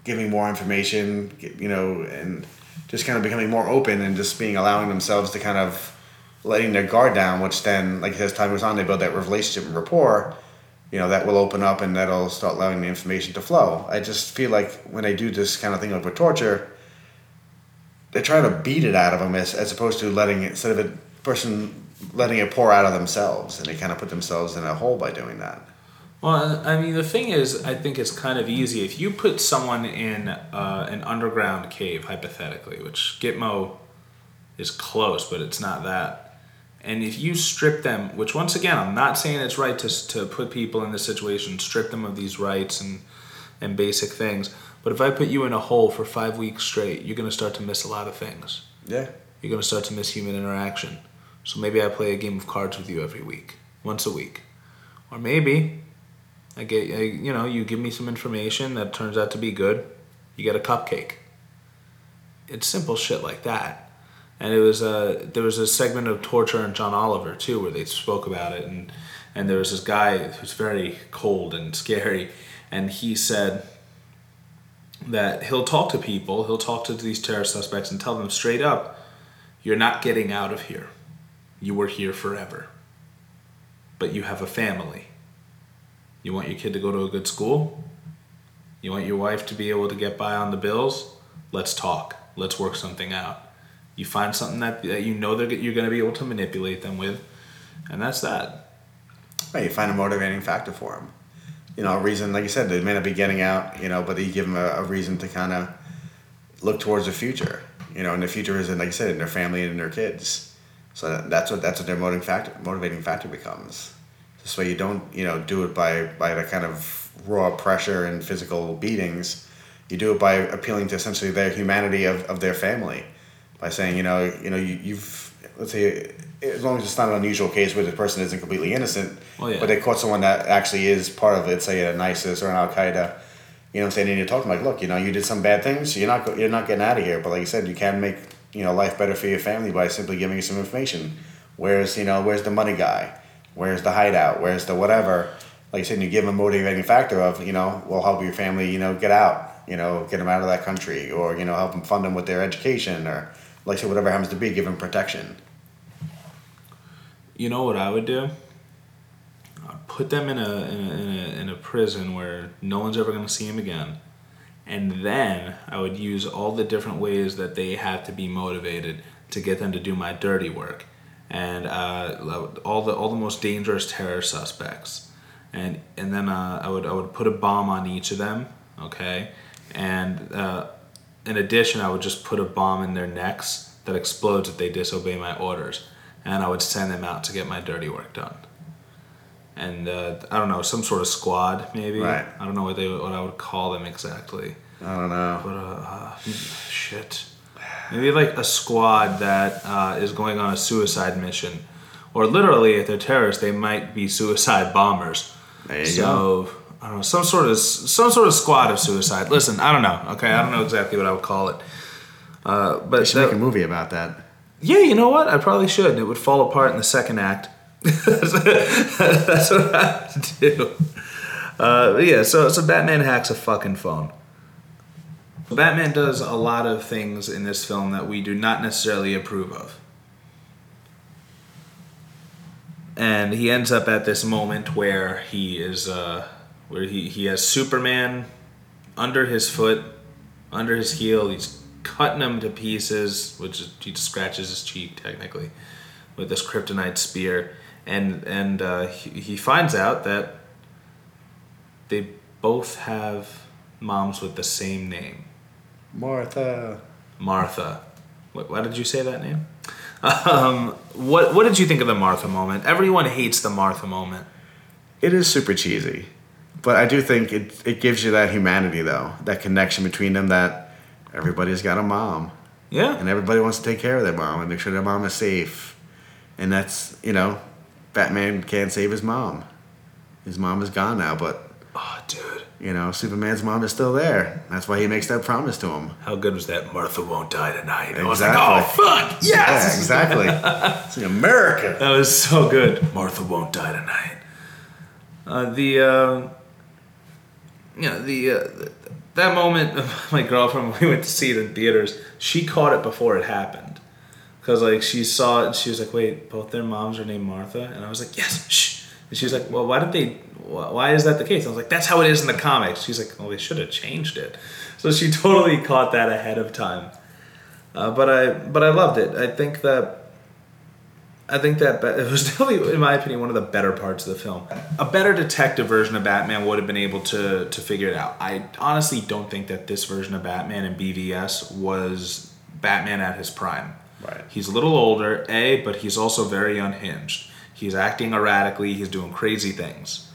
giving more information, you know, and just kind of becoming more open and just being allowing themselves to kind of letting their guard down, which then, like as time goes on, they build that relationship and rapport. You know that will open up and that'll start allowing the information to flow. I just feel like when they do this kind of thing with torture, they try to beat it out of them as, as opposed to letting it instead of a person letting it pour out of themselves, and they kind of put themselves in a hole by doing that. Well, I mean, the thing is, I think it's kind of easy. If you put someone in uh, an underground cave, hypothetically, which Gitmo is close, but it's not that. And if you strip them, which once again, I'm not saying it's right to, to put people in this situation, strip them of these rights and, and basic things. But if I put you in a hole for five weeks straight, you're going to start to miss a lot of things. Yeah. You're going to start to miss human interaction. So maybe I play a game of cards with you every week, once a week. Or maybe I get, I, you know, you give me some information that turns out to be good. You get a cupcake. It's simple shit like that. And it was a there was a segment of torture in John Oliver too, where they spoke about it, and and there was this guy who's very cold and scary, and he said that he'll talk to people, he'll talk to these terror suspects and tell them straight up, you're not getting out of here. You were here forever. But you have a family you want your kid to go to a good school? You want your wife to be able to get by on the bills? Let's talk. Let's work something out. You find something that, that you know that you're going to be able to manipulate them with, and that's that. Right, you find a motivating factor for them. You know, a reason, like you said, they may not be getting out, you know, but you give them a, a reason to kind of look towards the future. You know, and the future is, in, like I said, in their family and in their kids. So that's what that's what their motivating factor motivating factor becomes. This way, you don't you know do it by by the kind of raw pressure and physical beatings. You do it by appealing to essentially their humanity of, of their family, by saying you know you know you, you've let's say as long as it's not an unusual case where the person isn't completely innocent, well, yeah. but they caught someone that actually is part of it, say an ISIS or an Al Qaeda. You know, what I'm saying, and you talk to them like, look, you know, you did some bad things, you're not you're not getting out of here. But like you said, you can make you know life better for your family by simply giving you some information. Where's you know where's the money guy? Where's the hideout? Where's the whatever? Like I said, you give them a motivating factor of, you know, will help your family, you know, get out, you know, get them out of that country or, you know, help them fund them with their education or, like I said, whatever happens to be, give them protection. You know what I would do? I'd put them in a, in a, in a, in a prison where no one's ever going to see them again. And then I would use all the different ways that they have to be motivated to get them to do my dirty work. And uh, all the all the most dangerous terror suspects, and and then uh, I would I would put a bomb on each of them, okay, and uh, in addition I would just put a bomb in their necks that explodes if they disobey my orders, and I would send them out to get my dirty work done. And uh, I don't know some sort of squad maybe. Right. I don't know what they what I would call them exactly. I don't know. But uh, shit. Maybe like a squad that uh, is going on a suicide mission, or literally, if they're terrorists, they might be suicide bombers. There you so I don't know some sort of some sort of squad of suicide. Listen, I don't know. Okay, I don't know exactly what I would call it. Uh, but They should that- make a movie about that. yeah, you know what? I probably should. It would fall apart in the second act. That's what I would do. Uh, yeah, so so Batman hacks a fucking phone. Batman does a lot of things in this film that we do not necessarily approve of. And he ends up at this moment where he is uh, where he, he has Superman under his foot, under his heel. He's cutting him to pieces, which he scratches his cheek technically with this kryptonite spear, and and uh, he, he finds out that they both have moms with the same name, Martha. Martha. Wh- Why did you say that name? Um, what what did you think of the Martha moment? Everyone hates the Martha moment. It is super cheesy, but I do think it it gives you that humanity though, that connection between them. That everybody's got a mom, Yeah, and everybody wants to take care of their mom and make sure their mom is safe, and that's you know, Batman can't save his mom. His mom is gone now, but oh dude, you know, Superman's mom is still there. That's why he makes that promise to him. how good was that? Martha won't die tonight. I was like, oh fuck, yes. Yeah, exactly. it's like America. That was so good. Martha won't die tonight. Uh, the, uh, you know, the, uh, th- that moment, my girlfriend, we went to see it in theaters, she caught it before it happened. Because, like, she saw it and she was like, wait, both their moms are named Martha? And I was like, yes, shh. And she was like, well, why did they, why is that the case? I was like, that's how it is in the comics. She's like, well, they should have changed it. So she totally caught that ahead of time. Uh, but I, but I loved it. I think that I think that it was definitely, in my opinion, one of the better parts of the film. A better detective version of Batman would have been able to to figure it out. I honestly don't think that this version of Batman in BVS was Batman at his prime. Right. He's a little older, a, but he's also very unhinged. He's acting erratically. He's doing crazy things.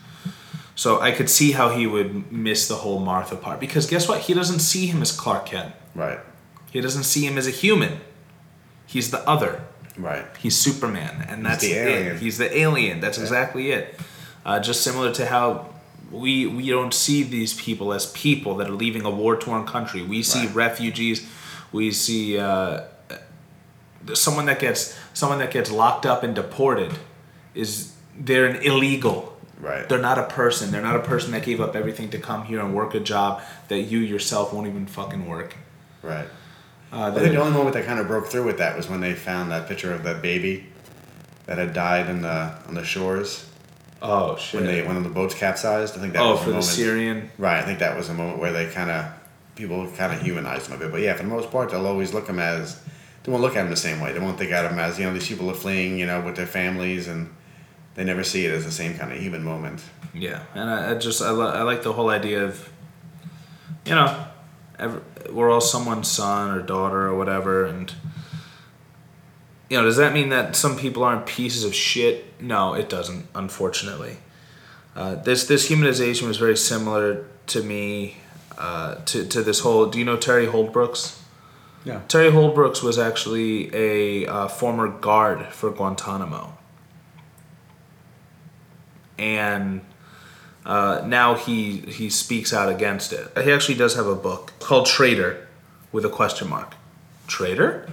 So I could see how he would miss the whole Martha part because guess what? He doesn't see him as Clark Kent. Right. He doesn't see him as a human. He's the other. Right. He's Superman, and that's the it. alien. He's the alien. That's exactly it. Uh, just similar to how we we don't see these people as people that are leaving a war torn country. We see Right. refugees. We see uh, someone that gets someone that gets locked up and deported is they're an illegal. Right. They're not a person. They're not a person that gave up everything to come here and work a job that you yourself won't even fucking work. Right. Uh, I think the only moment that kind of broke through with that was when they found that picture of that baby that had died in the on the shores oh shit. when they when the boats capsized. I think that oh, was for the the moment. Syrian. Right. I think that was a moment where they kind of people kind of humanized him a bit. But yeah, for the most part, they'll always look him as they won't look at him the same way. They won't think at him as you know these people are fleeing, you know, with their families, and they never see it as the same kind of human moment. Yeah, and I, I just I, li- I like the whole idea of, you know, every, we're all someone's son or daughter or whatever, and you know, does that mean that some people aren't pieces of shit? No, it doesn't. Unfortunately, uh, this this humanization was very similar to me, uh, to to this whole. Do you know Terry Holdbrooks? Yeah. Terry Holdbrooks was actually a uh, former guard for Guantanamo. And uh, now he he speaks out against it. He actually does have a book called Traitor, with a question mark. Traitor?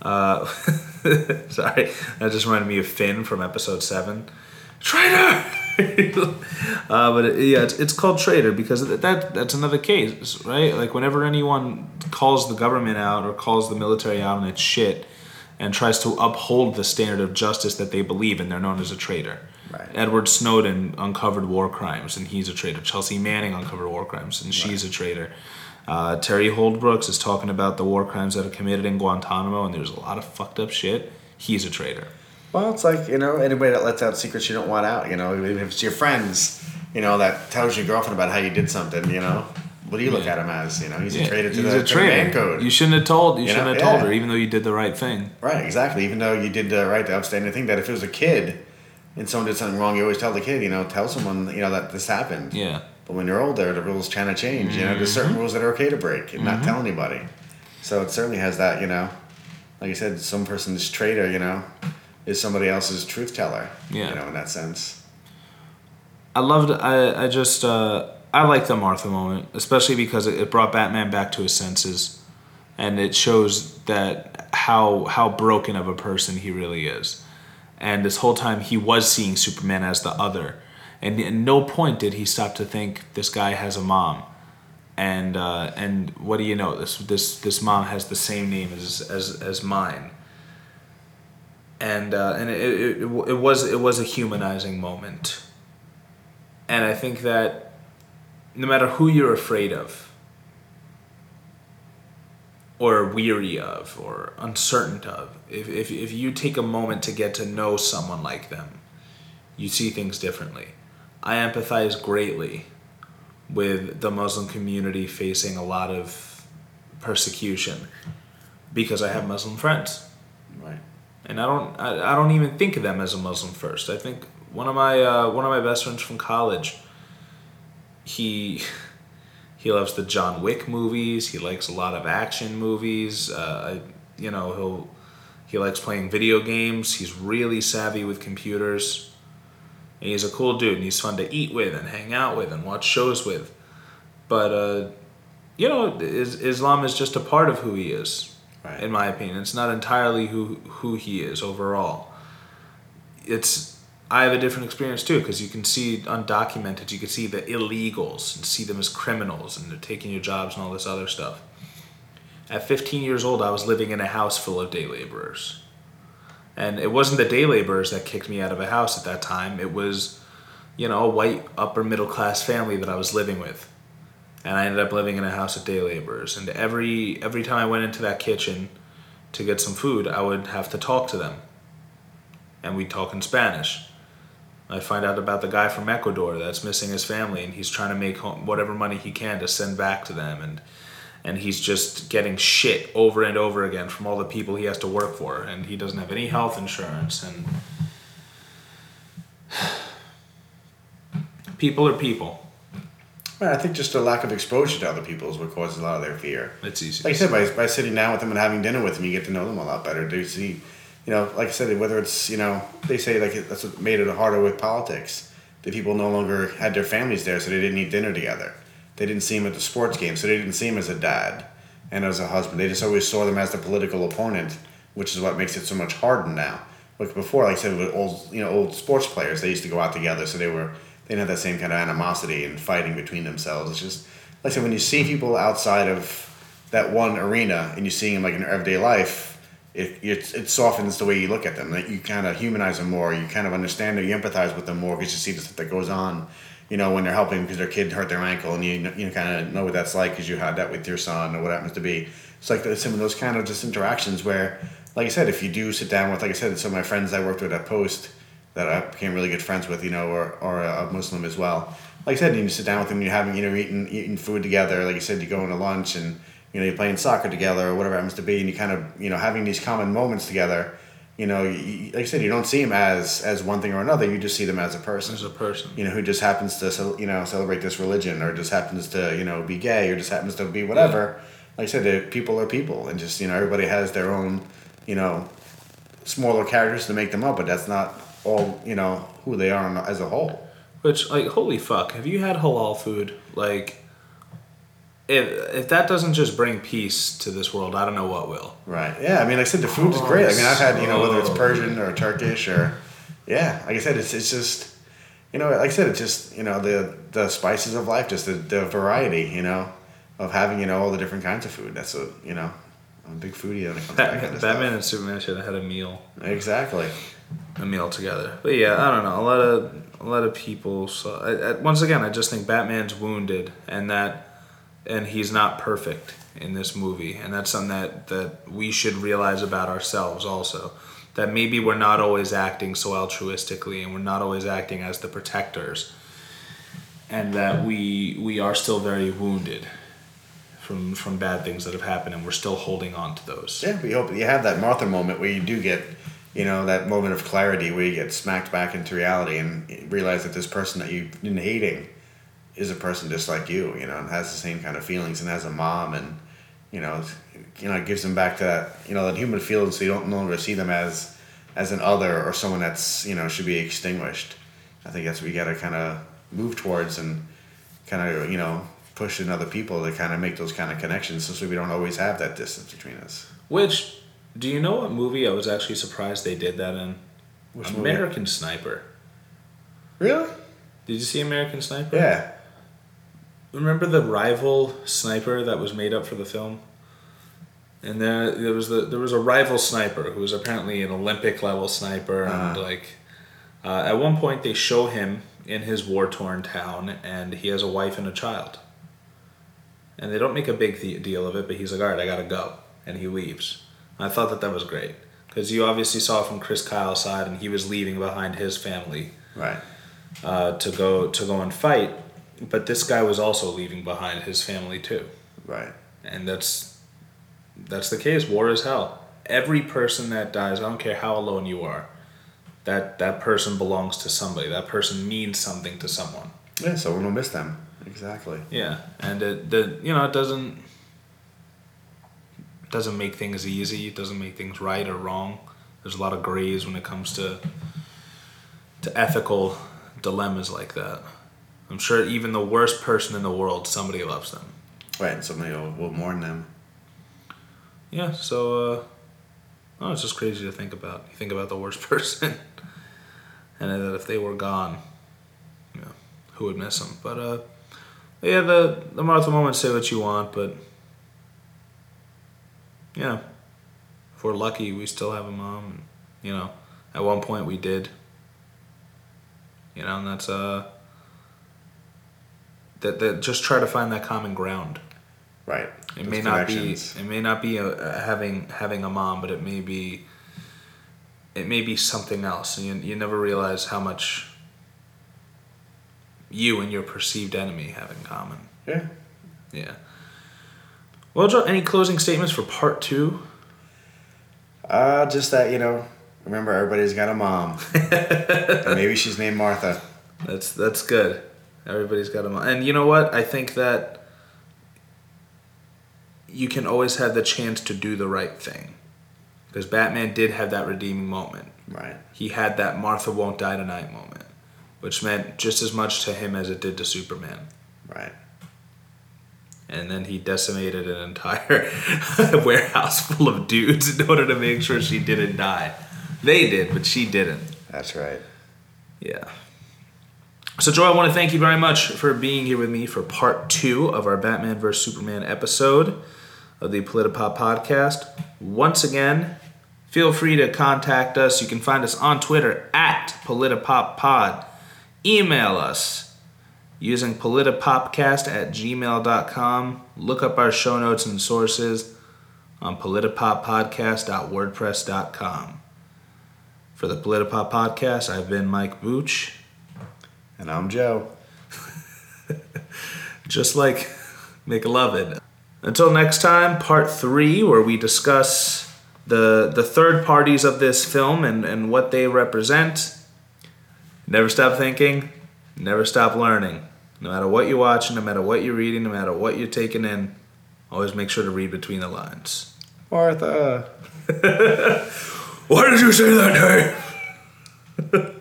Uh, sorry, that just reminded me of Finn from episode seven. Traitor. uh, but it, yeah, it's, it's called traitor because that, that that's another case, right? Like whenever anyone calls the government out or calls the military out on its shit and tries to uphold the standard of justice that they believe in, they're known as a traitor. Right. Edward Snowden uncovered war crimes and he's a traitor. Chelsea Manning uncovered war crimes and she's a traitor. Uh, Terry Holdbrooks is talking about the war crimes that are committed in Guantanamo and there's a lot of fucked up shit. He's a traitor. Well, it's like you know anybody that lets out secrets you don't want out. You know, even if it's your friends, you know that tells your girlfriend about how you did something. You know, what do you look Yeah. at him as? You know, he's Yeah, a traitor to he's the, a traitor. code. You shouldn't have told. You, You shouldn't know, have told yeah. her, even though you did the right thing. Right, exactly. Even though you did the right, the outstanding thing, that if it was a kid and someone did something wrong, you always tell the kid, you know, tell someone, you know, that this happened. Yeah. But when you're older, the rules kind of change. You know, there's certain mm-hmm. rules that are okay to break and not mm-hmm. tell anybody. So it certainly has that, you know, like I said, some person's traitor, you know, is somebody else's truth teller. Yeah. You know, in that sense. I loved. I I just uh, I like the Martha moment, especially because it, it brought Batman back to his senses, and it shows that how how broken of a person he really is. And this whole time he was seeing Superman as the other, and at no point did he stop to think this guy has a mom. And uh, and what do you know? This this this mom has the same name as as as mine. And uh, and it, it, it, was it was a humanizing moment. And I think that no matter who you're afraid of, or weary of, or uncertain of, if, if, if you take a moment to get to know someone like them, you see things differently. I empathize greatly with the Muslim community facing a lot of persecution because I have Muslim friends. Right. And I don't I, I don't even think of them as a Muslim first. I think one of my uh, one of my best friends from college he he loves the John Wick movies. He likes a lot of action movies. Uh, I, you know, he'll he likes playing video games. He's really savvy with computers. And he's a cool dude, and he's fun to eat with and hang out with and watch shows with. But uh, you know, is, Islam is just a part of who he is, Right. in my opinion. It's not entirely who who he is overall. It's I have a different experience too because you can see undocumented, you can see the illegals and see them as criminals and they're taking your jobs and all this other stuff. At 15 years old, I was living in a house full of day laborers. And it wasn't the day laborers that kicked me out of a house at that time. It was, you know, a white upper middle class family that I was living with. And I ended up living in a house of day laborers. And every every time I went into that kitchen to get some food, I would have to talk to them. And we'd talk in Spanish. I find out about the guy from Ecuador that's missing his family, and he's trying to make home, whatever money he can to send back to them, and and he's just getting shit over and over again from all the people he has to work for, and he doesn't have any health insurance, and people are people. I think just a lack of exposure to other people is what causes a lot of their fear. It's easy. Like I said, by, by sitting down with them and having dinner with them, you get to know them a lot better. They see, you know, like I said, whether it's, you know, they say like it- that's what made it harder with politics. The people no longer had their families there, so they didn't eat dinner together. They didn't see him at the sports game, so they didn't see him as a dad and as a husband. They just always saw them as the political opponent, which is what makes it so much harder now. Like before, like I said, with old, you know, old sports players, they used to go out together, so they were they didn't have that same kind of animosity and fighting between themselves. It's just like I said, when you see people outside of that one arena and you see them like in everyday life, it, it, it softens the way you look at them. Like you kind of humanize them more. You kind of understand them. You empathize with them more because you see the stuff that goes on. You know when they're helping because their kid hurt their ankle, and you you kind of know what that's like because you had that with your son or what happens to be. It's like some of those kind of just interactions where, like I said, if you do sit down with, like I said, some of my friends I worked with at Post that I became really good friends with, you know, or, or a Muslim as well. Like I said, you sit down with them, you're having, you know, eating eating food together. Like I said, you go into lunch and you know you're playing soccer together or whatever it happens to be, and you kind of you know having these common moments together. You know, you, like I said, you don't see them as as one thing or another. You just see them as a person As a person. you know, who just happens to, you know, celebrate this religion or just happens to, you know, be gay or just happens to be whatever. Like I said, people are people and just, you know, everybody has their own, you know, smaller characters to make them up, but that's not all, you know, who they are as a whole. Which, like, holy fuck, have you had halal food? Like, if, if that doesn't just bring peace to this world, I don't know what will. Right. Yeah. I mean, like I said, the food is oh, great. I mean, I've had, you know, whether it's Persian or Turkish or, yeah, like I said, it's, it's just, you know, like I said, it's just, you know, the, the spices of life, just the, the variety, you know, of having, you know, all the different kinds of food. That's what, you know, I'm a big foodie when it comes to that kind Batman, of Batman and Superman should have had a meal. Exactly. A meal together. But yeah, I don't know. A lot of a lot of people. So I, I, once again, I just think Batman's wounded, and that, and he's not perfect in this movie, and that's something that that we should realize about ourselves also. That maybe we're not always acting so altruistically, and we're not always acting as the protectors, and that we we are still very wounded from from bad things that have happened, and we're still holding on to those. Yeah, we hope you have that Martha moment where you do get, you know, that moment of clarity where you get smacked back into reality and realize that this person that you've been hating is a person just like you, you know, and has the same kind of feelings and has a mom and, you know, you know, it gives them back to that, you know, that human feeling so you don't no longer see them as as an other or someone that's, you know, should be extinguished. I think that's what we gotta kinda move towards and kind of you know push in other people to kind of make those kind of connections, so we don't always have that distance between us. Which, do you know what movie I was actually surprised they did that in? Which movie? American Sniper. Really? Did you see American Sniper? Yeah. Remember the rival sniper that was made up for the film? And there, there was the there was a rival sniper who was apparently an Olympic level sniper, and Uh-huh. like uh, at one point they show him in his war torn town, and he has a wife and a child. And they don't make a big deal of it, but he's like, "All right, I gotta go," and he leaves. And I thought that that was great because you obviously saw from Chris Kyle's side, and he was leaving behind his family Right. uh, to go to go and fight, but this guy was also leaving behind his family too, Right. and that's that's the case. War is hell. Every person that dies, I don't care how alone you are, that that person belongs to somebody. That person means something to someone. Yeah. Someone will miss them. Exactly. Yeah, and it the you know it doesn't doesn't make things easy. It doesn't make things right or wrong. There's a lot of grays when it comes to to ethical dilemmas like that. I'm sure even the worst person in the world, somebody loves them. Right. And somebody will, will mourn them. Yeah, so uh, oh, it's just crazy to think about. You think about the worst person, and that if they were gone, you know, who would miss them? But uh, yeah, the the Martha moment. Say what you want, but yeah, if we're lucky, we still have a mom. And, you know, at one point we did. You know, and that's uh. That, that just try to find that common ground. Right. It Those may not be. It may not be a, a having having a mom, but it may be. It may be something else, and you, you never realize how much. You and your perceived enemy have in common. Yeah. Yeah. Well, Joe, any closing statements for part two? Uh, just that you know. Remember, everybody's got a mom. and maybe she's named Martha. That's that's good. Everybody's got a mom, and you know what? I think that you can always have the chance to do the right thing, because Batman did have that redeeming moment. Right. he had that Martha won't die tonight moment, which meant just as much to him as it did to Superman. Right. And then he decimated an entire warehouse full of dudes in order to make sure she didn't die. They did, but she didn't. That's right. Yeah. So, Joe, I want to thank you very much for being here with me for part two of our Batman vs. Superman episode of the Politipop podcast. Once again, feel free to contact us. You can find us on Twitter at PolitiPopPod. Email us using politipopcast at gmail.com. Look up our show notes and sources on politipoppodcast.wordpress.com. For the Politipop podcast, I've been Mike Booch. And I'm Joe. just like make love McLovin. Until next time, part three, where we discuss the the third parties of this film and, and what they represent. Never stop thinking, never stop learning. No matter what you're watching, no matter what you're reading, no matter what you're taking in, always make sure to read between the lines. Martha. Why did you say that name?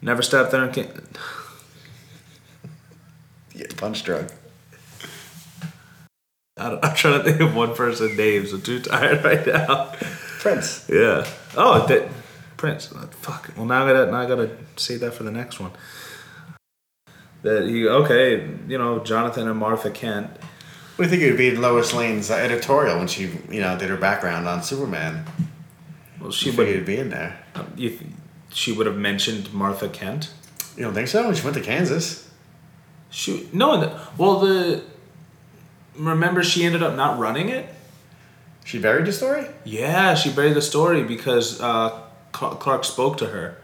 Never stop thinking. Yeah, punch drunk. I don't, I'm trying to think of one person's names. I'm too tired right now. Prince. Yeah. Oh, that Prince. Oh, fuck. Well, now I gotta now I gotta say that for the next one. That he okay, you know, Jonathan and Martha Kent. What do you think it would be Lois Lane's uh, editorial when she, you know, did her background on Superman? Well, She would. it'd be in there. You, she would have mentioned Martha Kent. You don't think so? She went to Kansas. She no. The, well, the remember she ended up not running it. She buried the story? Yeah, she buried the story because uh, Clark spoke to her,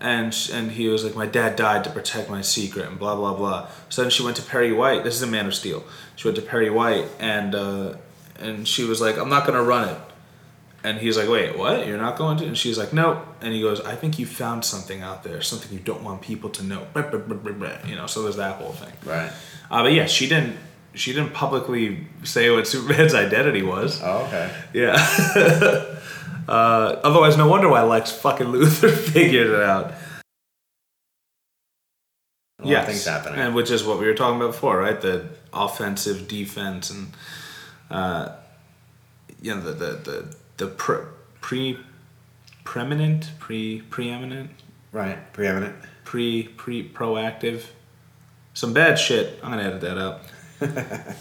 and and he was like, "My dad died to protect my secret," and blah blah blah. So then she went to Perry White. This is a Man of Steel. She went to Perry White, and uh, and she was like, "I'm not gonna run it." And he's like, "Wait, what? You're not going to?" And she's like, "Nope." And he goes, "I think you found something out there, something you don't want people to know." You know, so there's that whole thing. Right. Uh, but yeah, she didn't. She didn't publicly say what Superman's identity was. Oh, okay. Yeah. Uh, otherwise, no wonder why Lex fucking Luthor figured it out. Yeah, things happening. and which is what we were talking about before, right? The offensive, defense, and uh, you know the the the the pre, pre preeminent, pre preeminent, Right. Preeminent. pre pre proactive. Some bad shit. I'm gonna edit that out.